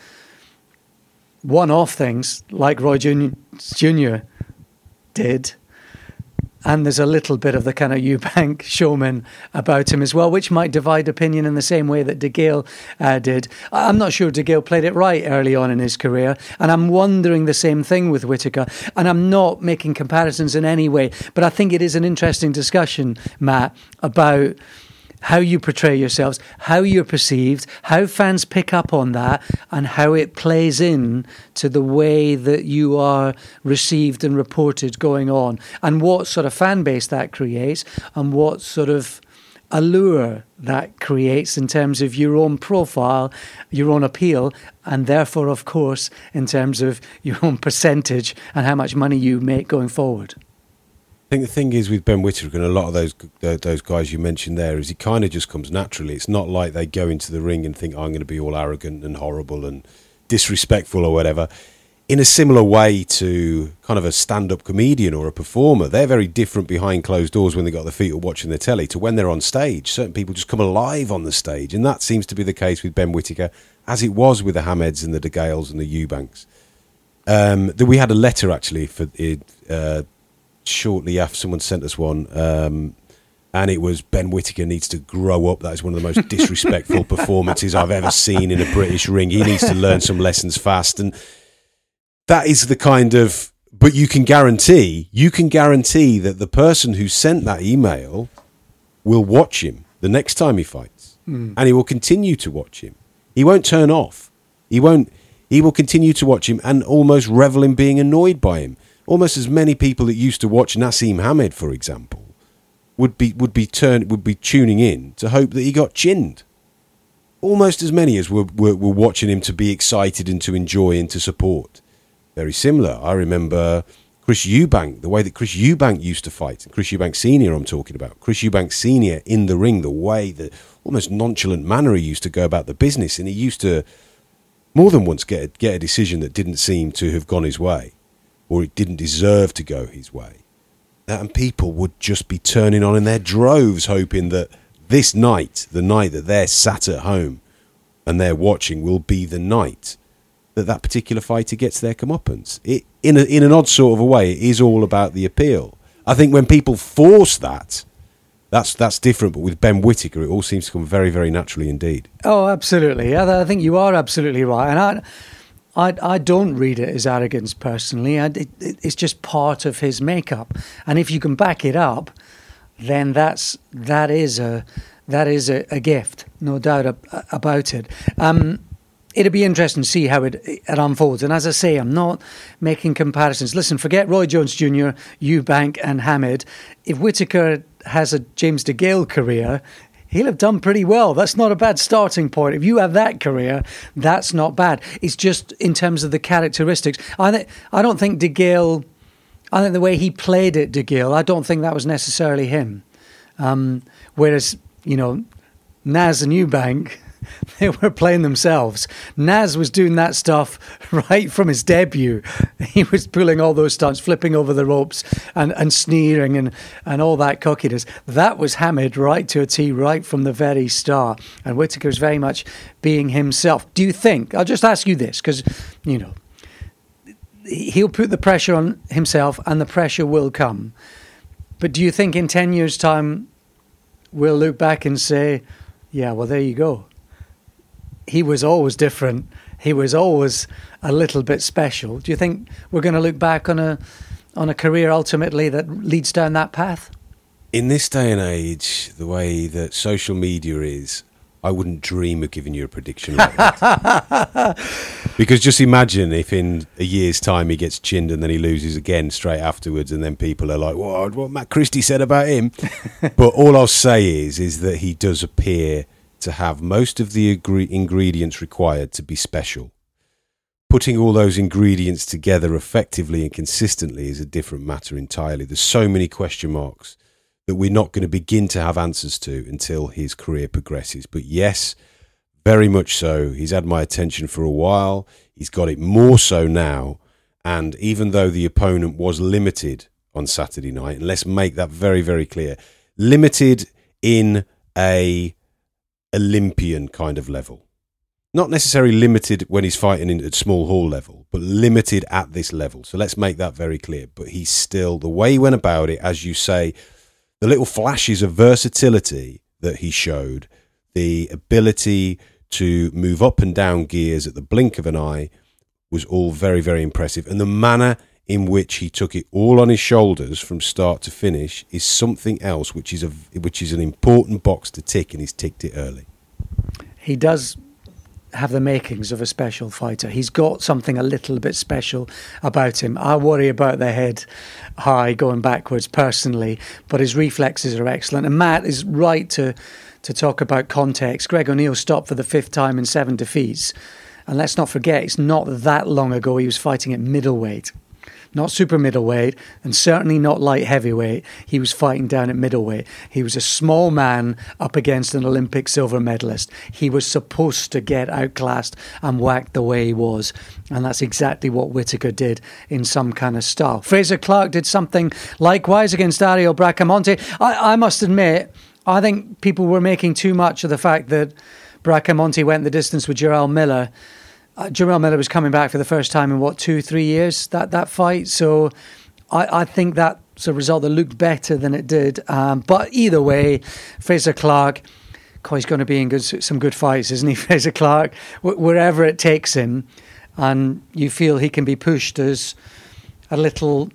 A: one-off things like Roy Jr. did and there's a little bit of the kind of Eubank showman about him as well, which might divide opinion in the same way that De Gale uh, did. I'm not sure De Gale played it right early on in his career, and I'm wondering the same thing with Whittaker. And I'm not making comparisons in any way, but I think it is an interesting discussion, Matt, about how you portray yourselves, how you're perceived, how fans pick up on that, and how it plays in to the way that you are received and reported going on, and what sort of fan base that creates, and what sort of allure that creates in terms of your own profile, your own appeal, and therefore, of course, in terms of your own percentage and how much money you make going forward.
B: Think the thing is with Ben Whittaker and a lot of those those guys you mentioned there is he kind of just comes naturally. It's not like they go into the ring and think I'm going to be all arrogant and horrible and disrespectful or whatever. In a similar way to kind of a stand-up comedian or a performer, they're very different behind closed doors when they got their feet up watching the telly to when they're on stage. Certain people just come alive on the stage, and that seems to be the case with Ben Whittaker, as it was with the Hameds and the De Gales and the Eubanks. Um, we had a letter actually for uh, shortly after someone sent us one. Um, and it was Ben Whittaker needs to grow up. That is one of the most disrespectful performances I've ever seen in a British ring. He needs to learn some lessons fast, and that is the kind of. But you can guarantee, you can guarantee that the person who sent that email will watch him the next time he fights, mm. and he will continue to watch him. He won't turn off. He won't. He will continue to watch him and almost revel in being annoyed by him almost as many people that used to watch Naseem Hamed, for example, would be would be turn would be tuning in to hope that he got chinned. Almost as many as were, were, were watching him to be excited and to enjoy and to support. Very similar. I remember Chris Eubank, the way that Chris Eubank used to fight. Chris Eubank Senior, I'm talking about. Chris Eubank Senior in the ring, the way the almost nonchalant manner he used to go about the business, and he used to more than once get get a decision that didn't seem to have gone his way or it didn't deserve to go his way. And people would just be turning on in their droves, hoping that this night, the night that they're sat at home and they're watching, will be the night that that particular fighter gets their comeuppance. It, in, a, in an odd sort of a way, it is all about the appeal. I think when people force that, that's that's different. But with Ben Whittaker, it all seems to come very, very naturally indeed.
A: Oh, absolutely. I think you are absolutely right. And I, I, I don't read it as arrogance personally. I, it, it's just part of his makeup, and if you can back it up, then that's that is a that is a, a gift, no doubt about it. Um, it'll be interesting to see how it, it unfolds. And as I say, I'm not making comparisons. Listen, forget Roy Jones Jr., Eubank, and Hamed. If Whittaker has a James DeGale career, he'll have done pretty well. That's not a bad starting point. If you have that career, that's not bad. It's just in terms of the characteristics. I th- I don't think De Gale. I think the way he played it, De Gale. I don't think that was necessarily him. Um, whereas you know, Naz and Eubank they were playing themselves. Naz was doing that stuff right from his debut. He was pulling all those stunts, flipping over the ropes and, and sneering and, and all that cockiness. That was Hamed right to a T right from the very start. And Whittaker's very much being himself. Do you think, I'll just ask you this, because, you know, he'll put the pressure on himself and the pressure will come. But do you think in 10 years' time we'll look back and say, yeah, well, there you go he was always different. He was always a little bit special. Do you think we're going to look back on a on a career ultimately that leads down that path?
B: In this day and age, the way that social media is, I wouldn't dream of giving you a prediction like that. because just imagine if in a year's time he gets chinned and then he loses again straight afterwards, and then people are like, "What? What Matt Christie said about him?" but all I'll say is, is that he does appear to have most of the agree- ingredients required to be special. Putting all those ingredients together effectively and consistently is a different matter entirely. There's so many question marks that we're not going to begin to have answers to until his career progresses. But yes, very much so. He's had my attention for a while. He's got it more so now. And even though the opponent was limited on Saturday night, and let's make that very, very clear limited in a Olympian kind of level. not necessarily limited when he's fighting in, at small hall level, but limited at this level. So let's make that very clear. But he's still the way he went about it, as you say, the little flashes of versatility that he showed, the ability to move up and down gears at the blink of an eye was all very, very impressive. And the manner in which he took it all on his shoulders from start to finish is something else, which is a which is an important box to tick, and he's ticked it early.
A: He does have the makings of a special fighter. He's got something a little bit special about him. I worry about the head high going backwards personally, but his reflexes are excellent. And Matt is right to to talk about context. Greg O'Neill stopped for the fifth time in seven defeats. And let's not forget, it's not that long ago he was fighting at middleweight not super middleweight, and certainly not light heavyweight. He was fighting down at middleweight. He was a small man up against an Olympic silver medalist. He was supposed to get outclassed and whacked the way he was. And that's exactly what Whittaker did in some kind of style. Fraser Clarke did something likewise against Ariel Bracamonte. I, I must admit, I think people were making too much of the fact that Bracamonte went the distance with Jarrell Miller uh, Miller was coming back for the first time in what two, three years that that fight. So I, I think that's a result that looked better than it did. Um, but either way, Frazer Clarke. he's going to be in good, some good fights, isn't he, Frazer Clarke? wherever it takes him, and you feel he can be pushed as a little,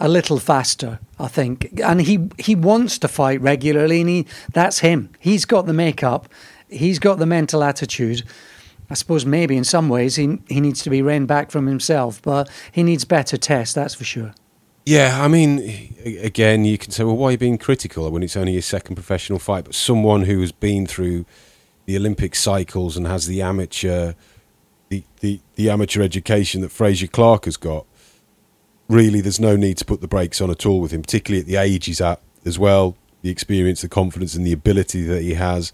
A: a little faster, I think. And he he wants to fight regularly, and he that's him. He's got the makeup, he's got the mental attitude. I suppose maybe in some ways he he needs to be reined back from himself, but he needs better tests, that's for sure.
B: Yeah, I mean, again, you can say, well, why are you being critical when it's only his second professional fight? But someone who has been through the Olympic cycles and has the amateur, the, the, the amateur education that Fraser Clarke has got, really, there's no need to put the brakes on at all with him, particularly at the age he's at as well, the experience, the confidence, and the ability that he has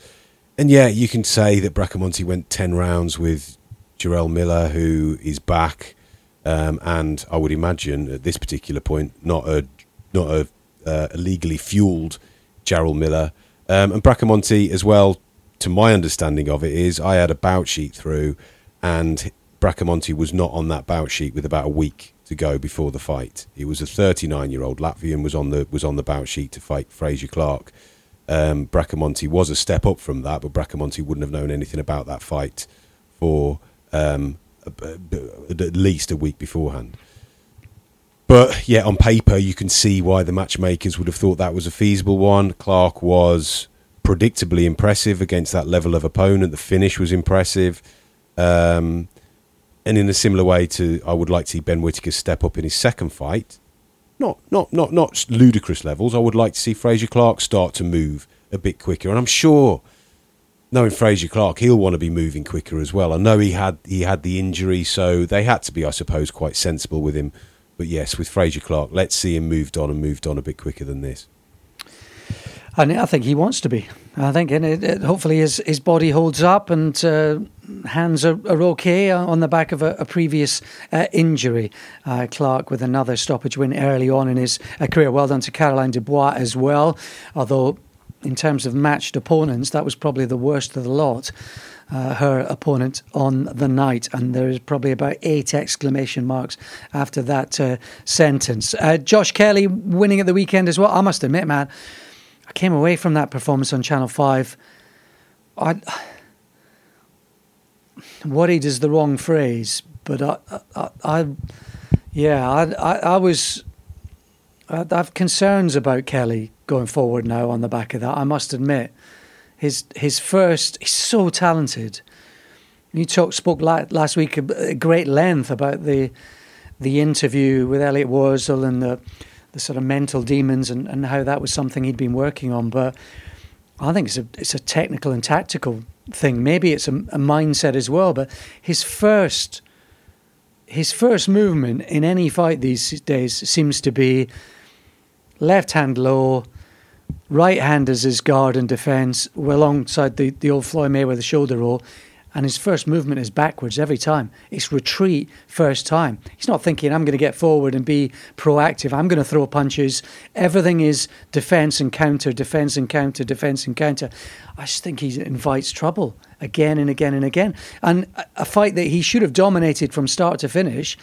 B: and yeah, you can say that Bracamonte went 10 rounds with Jarrell Miller, who is back. Um, and I would imagine at this particular point, not a not a, uh, fueled Jarrell Miller. Um, and Bracamonte as well, to my understanding of it, is I had a bout sheet through, and Bracamonte was not on that bout sheet with about a week to go before the fight. It was a 39 year old Latvian was on the was on the bout sheet to fight Fraser Clarke. Um, Bracamonte was a step up from that, but Bracamonte wouldn't have known anything about that fight for um, at least a week beforehand. But yeah, on paper, you can see why the matchmakers would have thought that was a feasible one. Clarke was predictably impressive against that level of opponent. The finish was impressive. Um, and in a similar way to, I would like to see Ben Whittaker step up in his second fight not not not not ludicrous levels. I would like to see Fraser Clarke start to move a bit quicker, and I'm sure, knowing Fraser Clarke, he'll want to be moving quicker as well. I know he had he had the injury, so they had to be, I suppose, quite sensible with him. But yes, with Fraser Clarke, let's see him moved on and moved on a bit quicker than this.
A: And I think he wants to be. I think, and it, it, hopefully his his body holds up and uh, hands are, are, okay on the back of a, a previous uh, injury. Uh, Clarke with another stoppage win early on in his uh, career. Well done to Caroline Dubois as well. Although in terms of matched opponents, that was probably the worst of the lot. Uh, her opponent on the night, and there is probably about eight exclamation marks after that uh, sentence. Uh, Josh Kelly winning at the weekend as well. I must admit, man, I came away from that performance on Channel 5. I, worried is the wrong phrase, but I, I, I yeah, I, I, I was. I have concerns about Kelly going forward now on the back of that. I must admit, his his first, he's so talented. You talk, spoke last week at great length about the the interview with Elliot Worsell and the the sort of mental demons and, and how that was something he'd been working on. But I think it's a it's a technical and tactical thing. Maybe it's a, a mindset as well. But his first his first movement in any fight these days seems to be left hand low, right hand as his guard and defence, alongside the, the old Floyd Mayweather shoulder roll and his first movement is backwards every time. It's retreat first time. He's not thinking, I'm going to get forward and be proactive. I'm going to throw punches. Everything is defense and counter, defense and counter, defense and counter. I just think he invites trouble again and again and again. And a fight that he should have dominated from start to finish.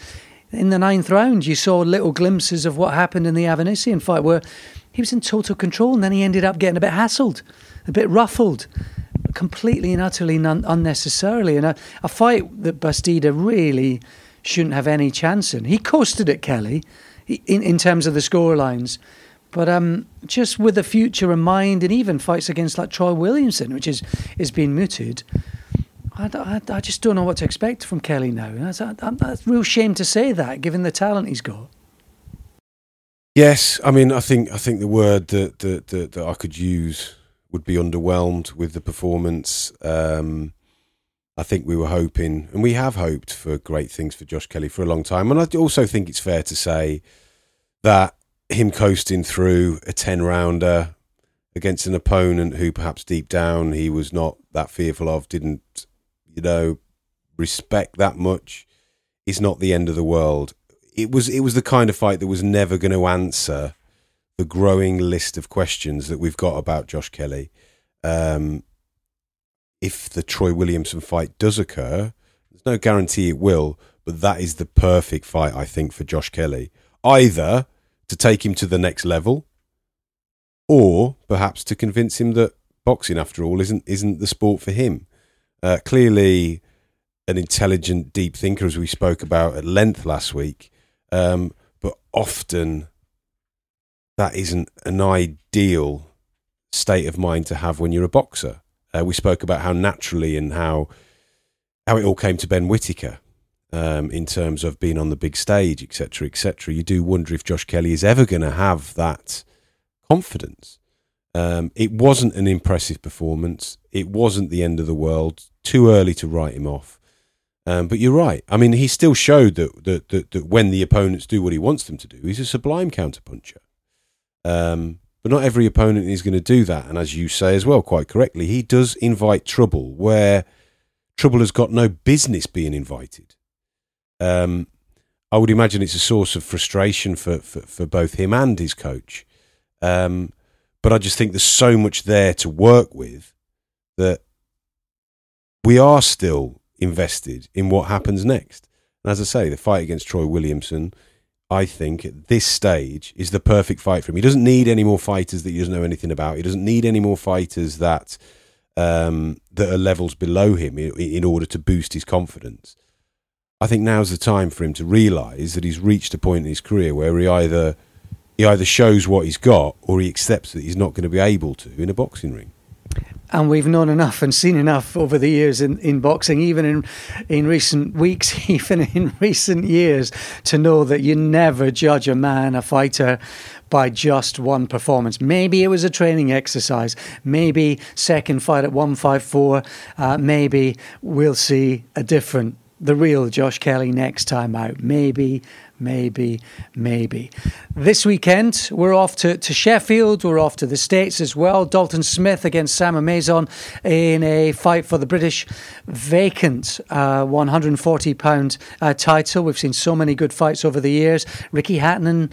A: In the ninth round, you saw little glimpses of what happened in the Avanesyan fight where he was in total control and then he ended up getting a bit hassled, a bit ruffled, completely and utterly unnecessarily. And a, a fight that Bastida really shouldn't have any chance in. He coasted at Kelly in, in terms of the score lines. But um, just with the future in mind, and even fights against like Troy Williamson, which is is being mooted, I, I, I just don't know what to expect from Kelly now. That's, a, that's real shame to say that, given the talent he's got.
B: Yes, I mean, I think I think the word that that, that, that I could use would be underwhelmed with the performance. Um, I think we were hoping, and we have hoped for great things for Josh Kelly for a long time. And I also think it's fair to say that him coasting through a 10 rounder against an opponent who perhaps deep down he was not that fearful of, didn't, you know, respect that much, is not the end of the world. It was it was the kind of fight that was never going to answer the growing list of questions that we've got about Josh Kelly. Um, if the Troy Williamson fight does occur, there's no guarantee it will, but that is the perfect fight, I think, for Josh Kelly. Either to take him to the next level, or perhaps to convince him that boxing, after all, isn't isn't the sport for him. Uh, clearly, an intelligent, deep thinker, as we spoke about at length last week, um, but often that isn't an ideal state of mind to have when you're a boxer. Uh, we spoke about how naturally and how how it all came to Ben Whittaker um, in terms of being on the big stage, etc., etc. You do wonder if Josh Kelly is ever going to have that confidence. Um, it wasn't an impressive performance. It wasn't the end of the world. Too early to write him off. Um, but you're right. I mean, he still showed that, that, that, that, when the opponents do what he wants them to do, he's a sublime counterpuncher. Um, but not every opponent is going to do that. And as you say as well, quite correctly, he does invite trouble where trouble has got no business being invited. Um, I would imagine it's a source of frustration for, for, for both him and his coach. Um, but I just think there's so much there to work with that we are still invested in what happens next. And as I say, the fight against Troy Williamson, I think at this stage is the perfect fight for him. He doesn't need any more fighters that he doesn't know anything about. He doesn't need any more fighters that um, that are levels below him in, in order to boost his confidence. I think now's the time for him to realise that he's reached a point in his career where he either he either shows what he's got or he accepts that he's not going to be able to in a boxing ring.
A: And we've known enough and seen enough over the years in, in boxing, even in in recent weeks, even in recent years, to know that you never judge a man, a fighter, by just one performance. Maybe it was a training exercise. Maybe second fight at 154. Uh, maybe we'll see a different the real Josh Kelly next time out. Maybe, maybe, maybe. This weekend, we're off to, to Sheffield. We're off to the States as well. Dalton Smith against Sam O'Maison in a fight for the British vacant uh, £140 uh, title. We've seen so many good fights over the years. Ricky Hatton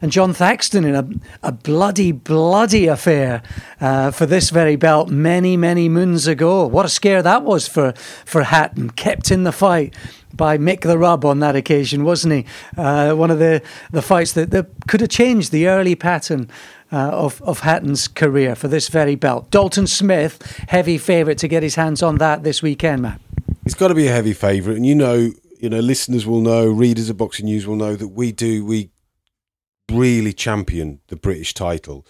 A: and Jon Thaxton in a, a bloody, bloody affair uh, for this very belt many, many moons ago. What a scare that was for, for Hatton, kept in the fight by Mick the Rub on that occasion, wasn't he? Uh, one of the, the fights that, that could have changed the early pattern uh, of, of Hatton's career for this very belt. Dalton Smith, heavy favourite to get his hands on that this weekend, Matt.
B: He's got to be a heavy favourite, and you know, you know, listeners will know, readers of Boxing News will know that we do we really champion the British title.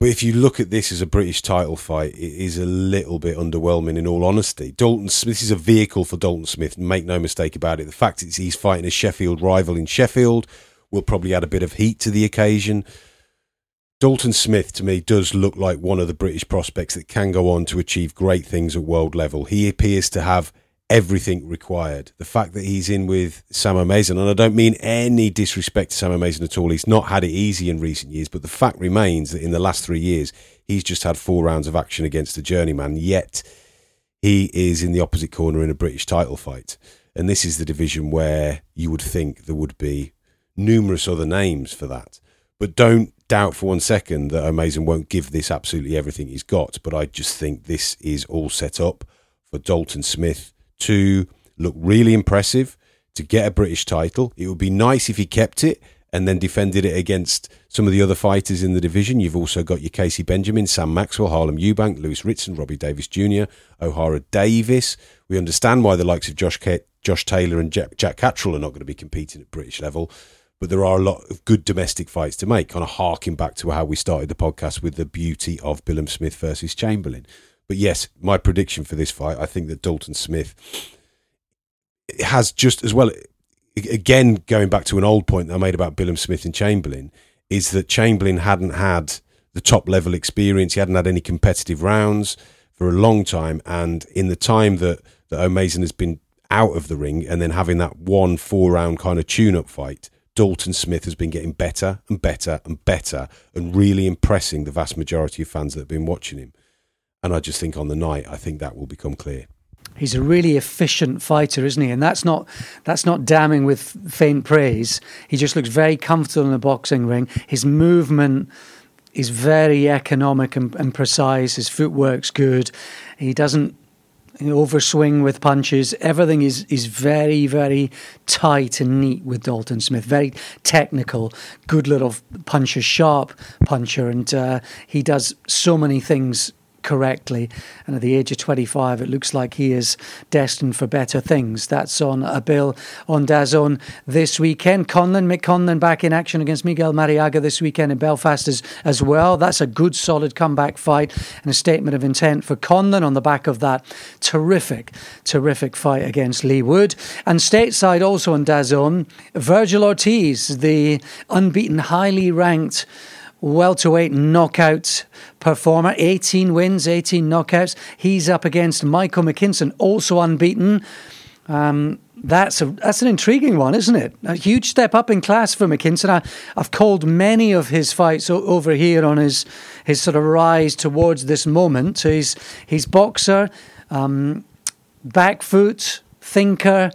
B: But if you look at this as a British title fight, it is a little bit underwhelming in all honesty. Dalton Smith this is a vehicle for Dalton Smith, make no mistake about it. The fact that he's fighting a Sheffield rival in Sheffield will probably add a bit of heat to the occasion. Dalton Smith to me does look like one of the British prospects that can go on to achieve great things at world level. He appears to have everything required. The fact that he's in with Sam O'Maison, and I don't mean any disrespect to Sam O'Maison at all, he's not had it easy in recent years, but the fact remains that in the last three years, he's just had four rounds of action against a journeyman, yet he is in the opposite corner in a British title fight. And this is the division where you would think there would be numerous other names for that. But don't doubt for one second that O'Maison won't give this absolutely everything he's got. But I just think this is all set up for Dalton Smith to look really impressive, to get a British title. It would be nice if he kept it and then defended it against some of the other fighters in the division. You've also got your Kaisee Benjamin, Sam Maxwell, Harlem Eubank, Lewis Ritson, Robbie Davies Jr., Ohara Davies. We understand why the likes of Josh K- Josh Taylor and Jack, Jack Catterall are not going to be competing at British level. But there are a lot of good domestic fights to make, kind of harking back to how we started the podcast with the beauty of Billam Smith versus Chamberlain. But yes, my prediction for this fight, I think that Dalton Smith has just as well again, going back to an old point that I made about Billam Smith and Chamberlain, is that Chamberlain hadn't had the top level experience. He hadn't had any competitive rounds for a long time. And in the time that, that O'Maison has been out of the ring and then having that one four round kind of tune up fight, Dalton Smith has been getting better and better and better and really impressing the vast majority of fans that have been watching him. And I just think on the night, I think that will become clear.
A: He's a really efficient fighter, isn't he? And that's not that's not damning with faint praise. He just looks very comfortable in the boxing ring. His movement is very economic and, and precise. His footwork's good. He doesn't overswing with punches. Everything is is very very tight and neat with Dalton Smith. Very technical, good little puncher, sharp puncher, and uh, he does so many things correctly. And at the age of 25, it looks like he is destined for better things. That's on a bill on DAZN this weekend. Conlan, Mick Conlan back in action against Miguel Marriaga this weekend in Belfast as, as well. That's a good, solid comeback fight and a statement of intent for Conlan on the back of that terrific, terrific fight against Leigh Wood. And stateside also on DAZN, Vergil Ortiz, the unbeaten, highly ranked welterweight knockout performer, 18 wins, 18 knockouts. He's up against Michael McKinson, also unbeaten. Um, that's a that's an intriguing one, isn't it? A huge step up in class for McKinson. I, have called many of his fights o- over here on his his sort of rise towards this moment. So he's he's boxer, um, back foot, thinker,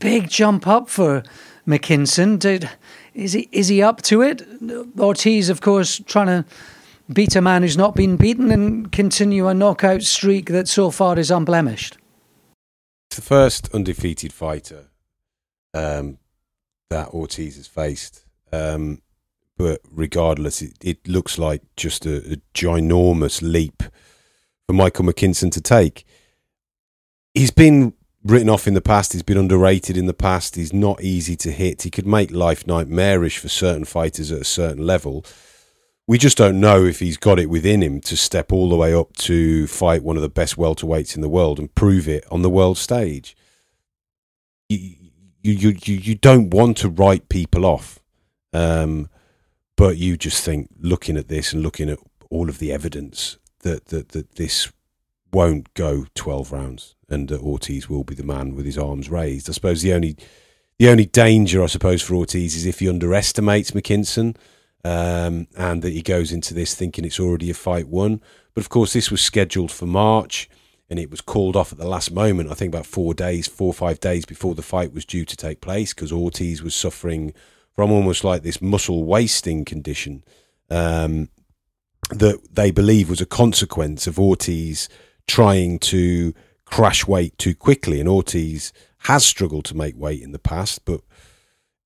A: big jump up for McKinson. Did is he is he up to it? Ortiz, of course, trying to beat a man who's not been beaten and continue a knockout streak that so far is unblemished.
B: It's the first undefeated fighter um, that Ortiz has faced. Um, but regardless, it, it, looks like just a, a ginormous leap for Michael McKinson to take. He's been written off in the past. He's been underrated in the past. He's not easy to hit. He could make life nightmarish for certain fighters at a certain level. We just don't know if he's got it within him to step all the way up to fight one of the best welterweights in the world and prove it on the world stage. You you you, you don't want to write people off, um, but you just think looking at this and looking at all of the evidence that that, that this won't go twelve rounds and Ortiz will be the man with his arms raised. I suppose the only the only danger, I suppose, for Ortiz is if he underestimates McKinson um, and that he goes into this thinking it's already a fight won. But of course, this was scheduled for March and it was called off at the last moment. I think about four days, four or five days before the fight was due to take place because Ortiz was suffering from almost like this muscle wasting condition um, that they believe was a consequence of Ortiz trying to crash weight too quickly. And Ortiz has struggled to make weight in the past, but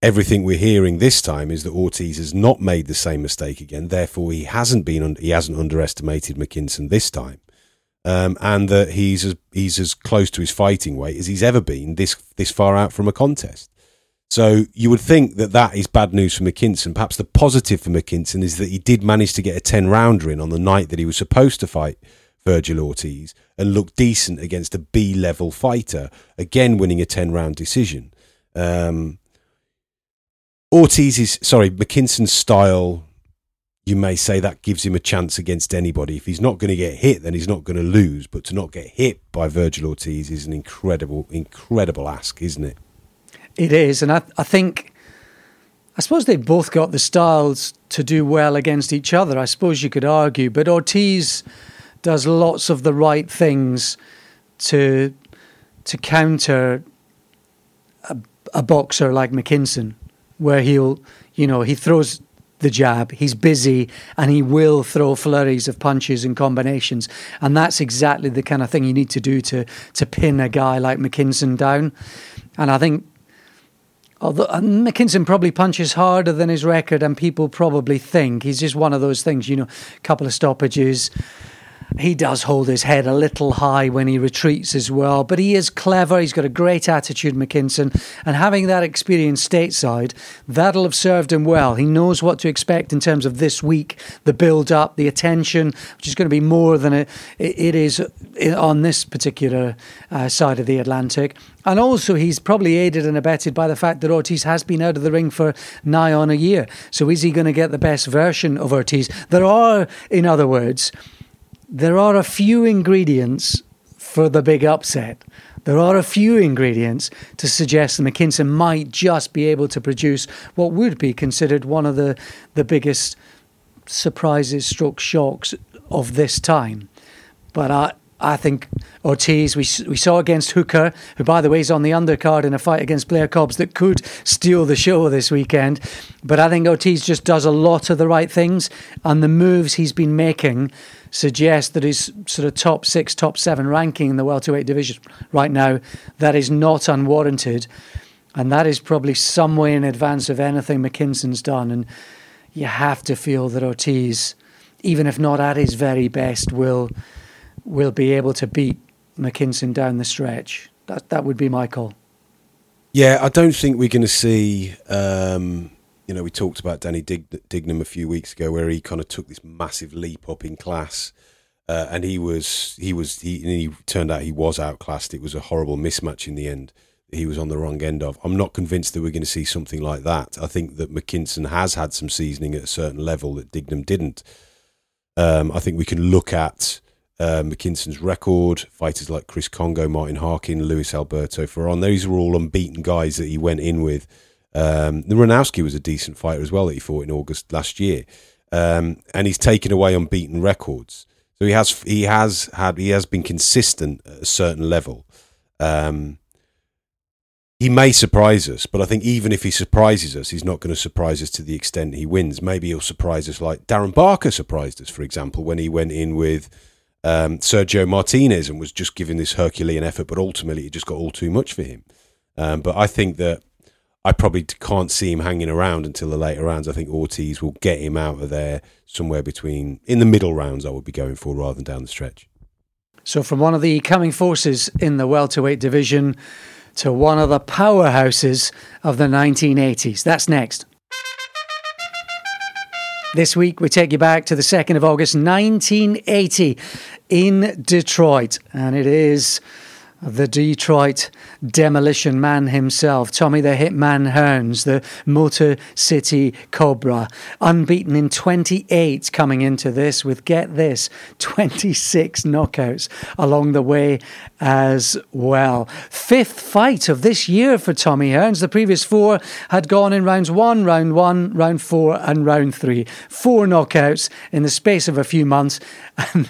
B: everything we're hearing this time is that Ortiz has not made the same mistake again. Therefore, he hasn't been he hasn't underestimated McKinson this time, um, and that he's as he's as close to his fighting weight as he's ever been this this far out from a contest. So you would think that that is bad news for McKinson. Perhaps the positive for McKinson is that he did manage to get a ten rounder in on the night that he was supposed to fight Vergil Ortiz and looked decent against a B level fighter, again winning a 10 round decision. Um, Ortiz's, sorry, McKinson's style, you may say that gives him a chance against anybody. If he's not going to get hit, then he's not going to lose. But to not get hit by Vergil Ortiz is an incredible, incredible ask, isn't it?
A: It is. And I, I think, I suppose they've both got the styles to do well against each other. I suppose you could argue. But Ortiz does lots of the right things to to counter a, a boxer like McKinson, where he'll, you know, he throws the jab. He's busy and he will throw flurries of punches and combinations. And that's exactly the kind of thing you need to do to, to pin a guy like McKinson down. And I think Although McKinson probably punches harder than his record, and people probably think he's just one of those things. You know, a couple of stoppages, he does hold his head a little high when he retreats as well, but he is clever. He's got a great attitude, McKinson, and having that experience stateside, that'll have served him well. He knows what to expect in terms of this week, the build up, the attention, which is going to be more than it, it is on this particular uh, side of the Atlantic. And also, he's probably aided and abetted by the fact that Ortiz has been out of the ring for nigh on a year. So, is he going to get the best version of Ortiz? There are, in other words, there are a few ingredients for the big upset. There are a few ingredients to suggest that McKinson might just be able to produce what would be considered one of the, the biggest surprises, stroke shocks of this time. But I, I think Ortiz, we, we saw against Hooker, who, by the way, is on the undercard in a fight against Blair Cobbs that could steal the show this weekend. But I think Ortiz just does a lot of the right things, and the moves he's been making suggest that his sort of top six, top seven ranking in the welterweight division right now, that is not unwarranted. And that is probably some way in advance of anything McKinson's done. And you have to feel that Ortiz, even if not at his very best, will will be able to beat McKinson down the stretch. That that would be my call.
B: Yeah, I don't think we're going to see. Um, you know, we talked about Danny Dig- Dignum a few weeks ago, where he kind of took this massive leap up in class, uh, and he was he was he, he turned out he was outclassed. It was a horrible mismatch in the end. He was on the wrong end of. I'm not convinced that we're going to see something like that. I think that McKinson has had some seasoning at a certain level that Dignum didn't. Um, I think we can look at uh, McKinson's record, fighters like Chris Kongo, Martin Harkin, Luis Alberto Ferron. These were all unbeaten guys that he went in with. Um, the Runowski was a decent fighter as well that he fought in August last year, um, and he's taken away unbeaten records. So he has he has had he has been consistent at a certain level. Um, he may surprise us, but I think even if he surprises us, he's not going to surprise us to the extent he wins. Maybe he'll surprise us like Darren Barker surprised us, for example, when he went in with um, Sergio Martinez and was just giving this Herculean effort, but ultimately it just got all too much for him. Um, but I think that I probably can't see him hanging around until the later rounds. I think Ortiz will get him out of there somewhere between in the middle rounds. I would be going for rather than down the stretch.
A: So, from one of the coming forces in the welterweight division to one of the powerhouses of the 1980s. That's next. This week, we take you back to the 2nd of August, 1980, in Detroit. And it is the Detroit demolition man himself, Tommy the Hitman Hearns, the Motor City Cobra, unbeaten in 28 coming into this, with get this 26 knockouts along the way as well. Fifth fight of this year for Tommy Hearns. The previous four had gone in rounds one, round one, round four, and round three. Four knockouts in the space of a few months. And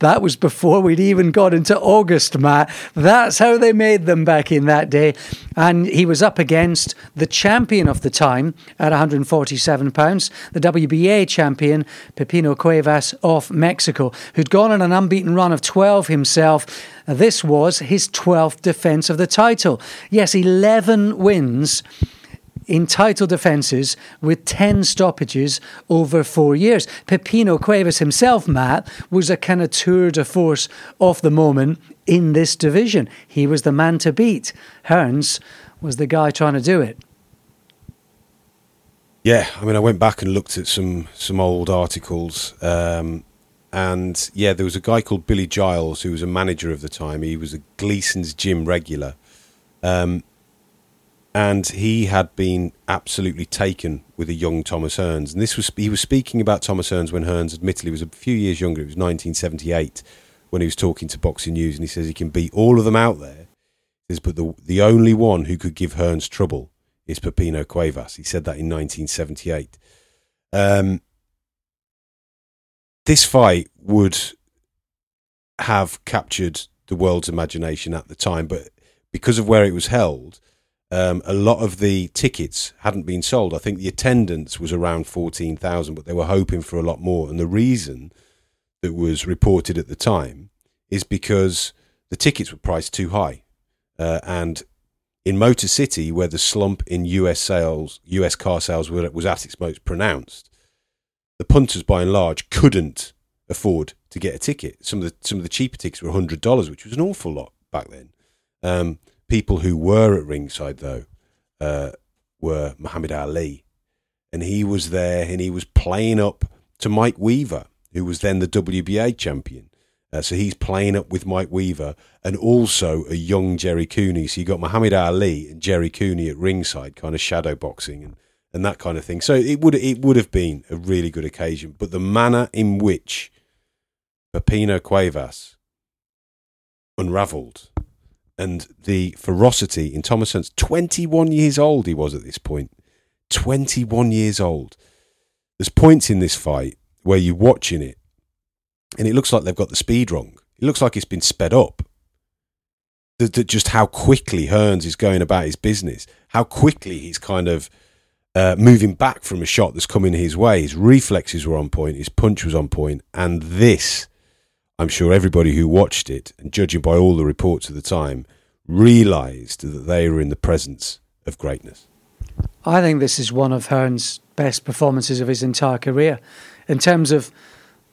A: that was before we'd even got into August, Matt. That's how they made them back in that day. And he was up against the champion of the time at 147 pounds, the WBA champion, Pipino Cuevas of Mexico, who'd gone on an unbeaten run of 12 himself. This was his 12th defense of the title. Yes, 11 wins in title defences with 10 stoppages over four years. Pipino Cuevas himself, Matt, was a kind of tour de force of the moment in this division. He was the man to beat. Hearns was the guy trying to do it.
B: Yeah, I mean, I went back and looked at some some old articles, um, and yeah, there was a guy called Billy Giles who was a manager of the time. He was a Gleason's gym regular, um, and he had been absolutely taken with a young Thomas Hearns. And this was he was speaking about Thomas Hearns when Hearns, admittedly, was a few years younger. It was 1978 when he was talking to Boxing News, and he says he can beat all of them out there. He says, but the the only one who could give Hearns trouble is Pipino Cuevas. He said that in 1978. Um, this fight would have captured the world's imagination at the time, but because of where it was held um, a lot of the tickets hadn't been sold. I think the attendance was around 14,000, but they were hoping for a lot more. And the reason that was reported at the time is because the tickets were priced too high. Uh, and in Motor City, where the slump in US sales, US car sales was at its most pronounced, the punters by and large couldn't afford to get a ticket. Some of the some of the cheaper tickets were hundred dollars, which was an awful lot back then. Um, people who were at ringside though uh, were Muhammad Ali, and he was there and he was playing up to Mike Weaver, who was then the WBA champion. Uh, so he's playing up with Mike Weaver and also a young Jerry Cooney. So you got Muhammad Ali and Jerry Cooney at ringside, kind of shadow boxing and, and that kind of thing. So it would it would have been a really good occasion. But the manner in which Pipino Cuevas unravelled and the ferocity in Thomas Hearns. 21 years old he was at this point. 21 years old. There's points in this fight where you're watching it and it looks like they've got the speed wrong. It looks like it's been sped up. The, the, just how quickly Hearns is going about his business, how quickly he's kind of uh, moving back from a shot that's coming his way. His reflexes were on point, his punch was on point, and this I'm sure everybody who watched it, and judging by all the reports at the time, realised that they were in the presence of greatness.
A: I think this is one of Hearns' best performances of his entire career. In terms of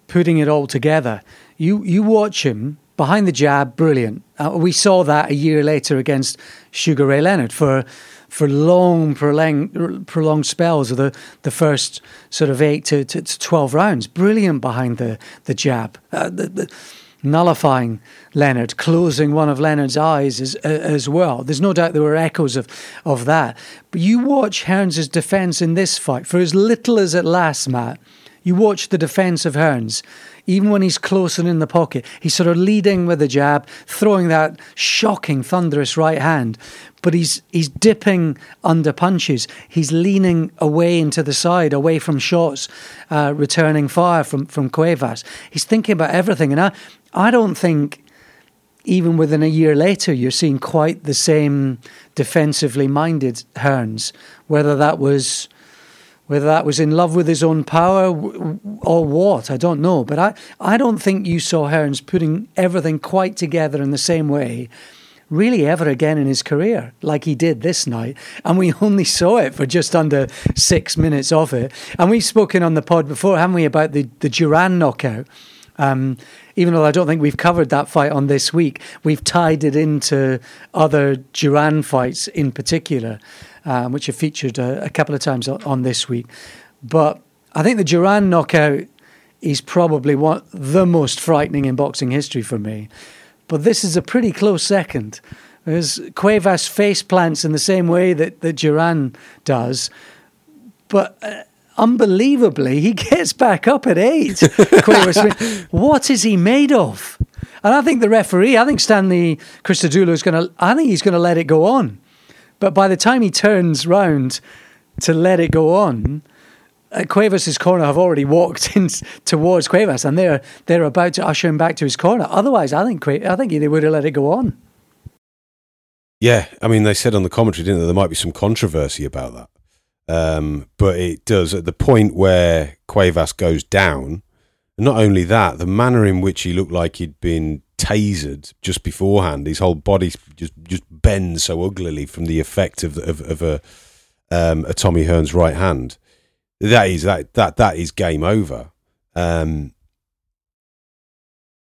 A: putting it all together, you, you watch him behind the jab, brilliant. Uh, we saw that a year later against Sugar Ray Leonard for for long, prolonged, prolonged spells of the, the first sort of eight to, to, to 12 rounds. Brilliant behind the, the jab. Uh, the, the, nullifying Leonard, closing one of Leonard's eyes as, uh, as well. There's no doubt there were echoes of, of that. But you watch Hearns' defence in this fight, for as little as it lasts, Matt, you watch the defence of Hearns, even when he's close and in the pocket, he's sort of leading with a jab, throwing that shocking, thunderous right hand, but he's he's dipping under punches. He's leaning away into the side, away from shots, uh, returning fire from from Cuevas. He's thinking about everything, and I I don't think even within a year later you're seeing quite the same defensively minded Hearns, whether that was whether that was in love with his own power or what, I don't know. But I, I don't think you saw Hearns putting everything quite together in the same way really ever again in his career, like he did this night. And we only saw it for just under six minutes of it. And we've spoken on the pod before, haven't we, about the, the Duran knockout. Um, even though I don't think we've covered that fight on this week, we've tied it into other Duran fights in particular um, which have featured a, a, couple of times on this week. But I think the Duran knockout is probably one the most frightening in boxing history for me. But this is a pretty close second. As Cuevas face plants in the same way that, that Duran does, but uh, unbelievably, he gets back up at eight. Cuevas, what is he made of? And I think the referee, I think Stanley Christodoulou is going to, I think he's going to let it go on. But by the time he turns round to let it go on, uh, Cuevas's corner have already walked in towards Cuevas, and they're they're about to usher him back to his corner. Otherwise, I think I think they would have let it go on.
B: Yeah, I mean, they said on the commentary, didn't they? There might be some controversy about that, um, but it does at the point where Cuevas goes down. Not only that, the manner in which he looked like he'd been tasered just beforehand. His whole body just just bends so uglily from the effect of of, of a um, a Tommy Hearns right hand. That is that that that is game over. Um,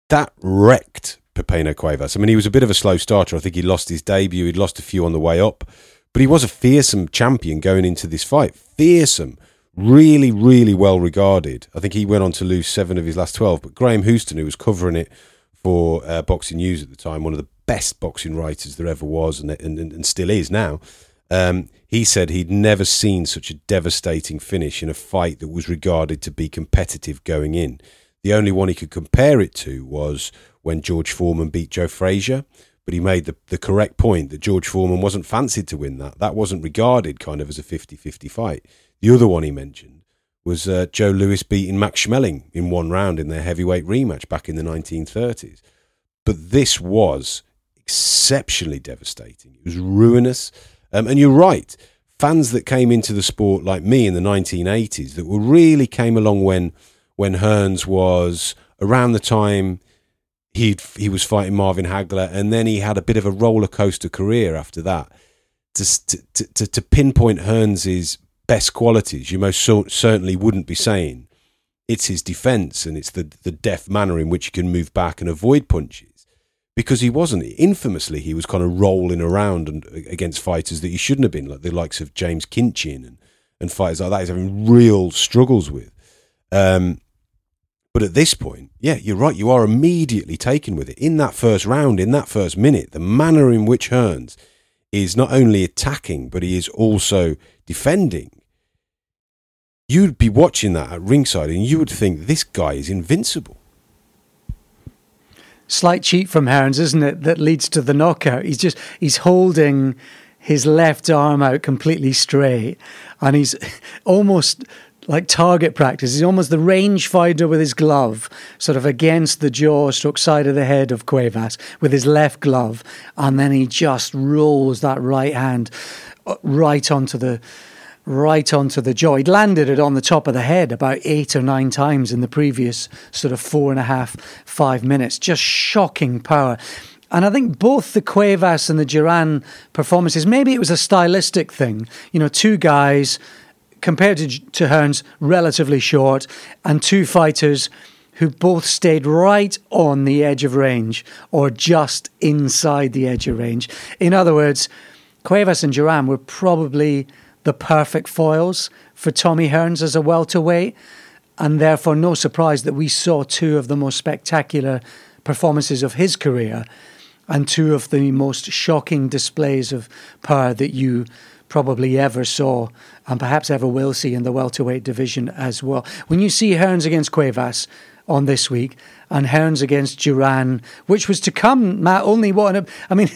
B: that wrecked Pipino Cuevas. I mean, he was a bit of a slow starter. I think he lost his debut. He'd lost a few on the way up, but he was a fearsome champion going into this fight. Fearsome, really, really well regarded. I think he went on to lose seven of his last twelve. But Graham Houston, who was covering it for uh, Boxing News at the time, one of the best boxing writers there ever was, and and, and still is now. Um, he said he'd never seen such a devastating finish in a fight that was regarded to be competitive going in. The only one he could compare it to was when George Foreman beat Joe Frazier, but he made the, the correct point that George Foreman wasn't fancied to win that. That wasn't regarded kind of as a 50 50 fight. The other one he mentioned was uh, Joe Louis beating Max Schmeling in one round in their heavyweight rematch back in the 1930s. But this was exceptionally devastating. It was ruinous. Um, and you're right. Fans that came into the sport like me in the 1980s that were really came along when when Hearns was around the time he he was fighting Marvin Hagler, and then he had a bit of a roller coaster career after that. To to to, to pinpoint Hearns's best qualities, you most so, certainly wouldn't be saying it's his defence and it's the the deft manner in which he can move back and avoid punches. Because he wasn't infamously, he was kind of rolling around and against fighters that he shouldn't have been, like the likes of James Kinchen and and fighters like that. He's having real struggles with. Um, but at this point, yeah, you're right. You are immediately taken with it. In that first round, in that first minute, the manner in which Hearns is not only attacking, but he is also defending. You'd be watching that at ringside and you would think this guy is invincible.
A: Slight cheat from Hearns, isn't it? That leads to the knockout. He's just, he's holding his left arm out completely straight and he's almost like target practice. He's almost the rangefinder with his glove, sort of against the jaw, stroke side of the head of Cuevas with his left glove, and then he just rolls that right hand uh, right onto the right onto the jaw. He'd landed it on the top of the head about eight or nine times in the previous sort of four and a half, five minutes. Just shocking power. And I think both the Cuevas and the Duran performances, maybe it was a stylistic thing. You know, two guys compared to, to Hearns, relatively short, and two fighters who both stayed right on the edge of range or just inside the edge of range. In other words, Cuevas and Duran were probably the perfect foils for Tommy Hearns as a welterweight, and therefore no surprise that we saw two of the most spectacular performances of his career and two of the most shocking displays of power that you probably ever saw and perhaps ever will see in the welterweight division as well. When you see Hearns against Cuevas on this week and Hearns against Duran, which was to come, Matt, only one. I mean,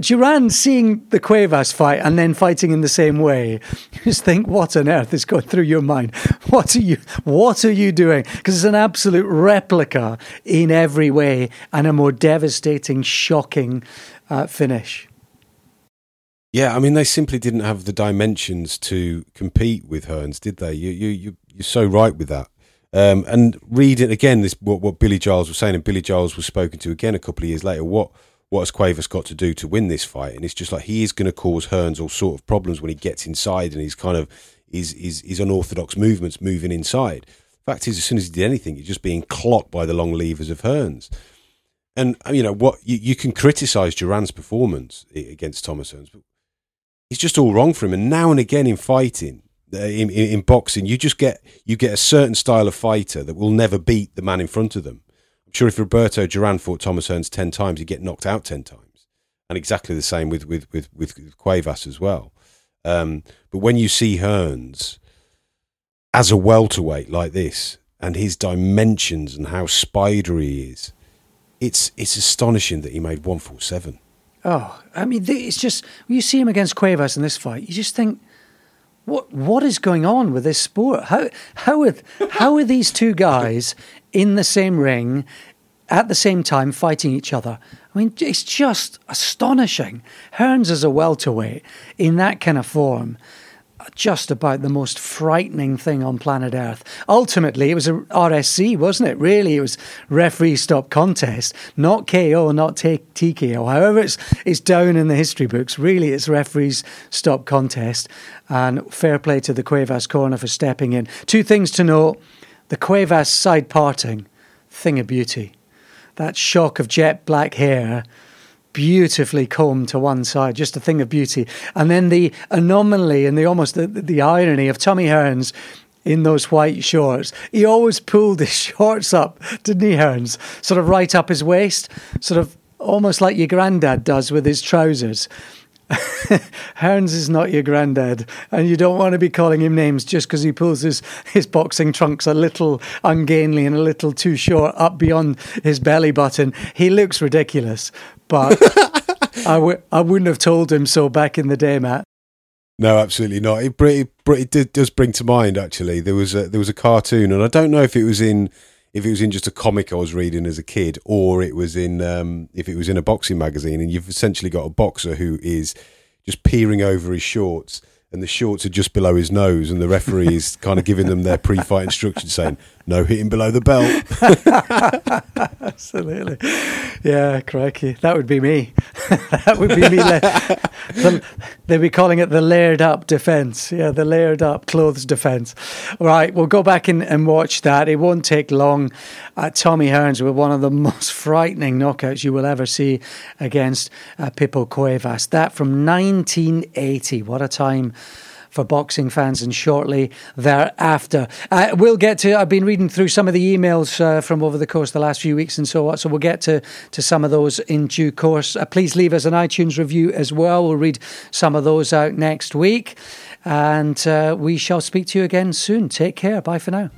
A: Duran seeing the Cuevas fight and then fighting in the same way, you just think, what on earth is going through your mind? What are you, what are you doing? Because it's an absolute replica in every way and a more devastating, shocking uh, finish.
B: Yeah, I mean, they simply didn't have the dimensions to compete with Hearns, did they? You, you, you, you're so right with that. Um, and reading again. This what, what Billy Giles was saying, and Billy Giles was spoken to again a couple of years later. What what has Cuevas got to do to win this fight? And it's just like he is going to cause Hearns all sort of problems when he gets inside and he's kind of his his, his unorthodox movements moving inside. Fact is, as soon as he did anything, he's just being clocked by the long levers of Hearns. And you know what? You, you can criticise Duran's performance against Thomas Hearns, but it's just all wrong for him. And now and again in fighting, uh, in, in, in, boxing, you just get you get a certain style of fighter that will never beat the man in front of them. I'm sure if Roberto Duran fought Thomas Hearns ten times, he'd get knocked out ten times, and exactly the same with with with, with Cuevas as well. Um, but when you see Hearns as a welterweight like this, and his dimensions and how spidery he is, it's it's astonishing that he made one four seven.
A: Oh, I mean, it's just when you see him against Cuevas in this fight, you just think, what what is going on with this sport? How how are how are these two guys in the same ring at the same time fighting each other? I mean, it's just astonishing. Hearns is a welterweight in that kind of form just about the most frightening thing on planet Earth. Ultimately, it was a RSC, wasn't it? Really, it was referee stop contest, not KO, not t- TKO. However, it's it's down in the history books. Really, it's referees stop contest, and fair play to the Cuevas corner for stepping in. Two things to note: the Cuevas side parting, thing of beauty. That shock of jet black hair beautifully combed to one side, just a thing of beauty. And then the anomaly and the almost the, the irony of Tommy Hearns in those white shorts. He always pulled his shorts up, didn't he, Hearns? Sort of right up his waist, sort of almost like your granddad does with his trousers. Hearns is not your granddad, and you don't want to be calling him names just because he pulls his, his boxing trunks a little ungainly and a little too short up beyond his belly button. He looks ridiculous, but I w- I wouldn't have told him so back in the day, Matt.
B: No, absolutely not. It, it, it, it does bring to mind actually. There was a, there was a cartoon, and I don't know if it was in if it was in just a comic I was reading as a kid, or it was in um, if it was in a boxing magazine. And you've essentially got a boxer who is just peering over his shorts, and the shorts are just below his nose, and the referee is kind of giving them their pre-fight instructions, saying no hitting below the belt.
A: Absolutely, yeah, crikey, that would be me. that would be me. the, they'd be calling it the layered up defence. Yeah, the layered up clothes defence. Right, we'll go back and, and watch that. It won't take long. Uh, Tommy Hearns with one of the most frightening knockouts you will ever see against uh, Pipo Cuevas. That from 1980. What a time for boxing fans and shortly thereafter. Uh, we'll get to, I've been reading through some of the emails uh, from over the course of the last few weeks and so on, so we'll get to, to some of those in due course. Uh, please leave us an iTunes review as well. We'll read some of those out next week and uh, we shall speak to you again soon. Take care. Bye for now.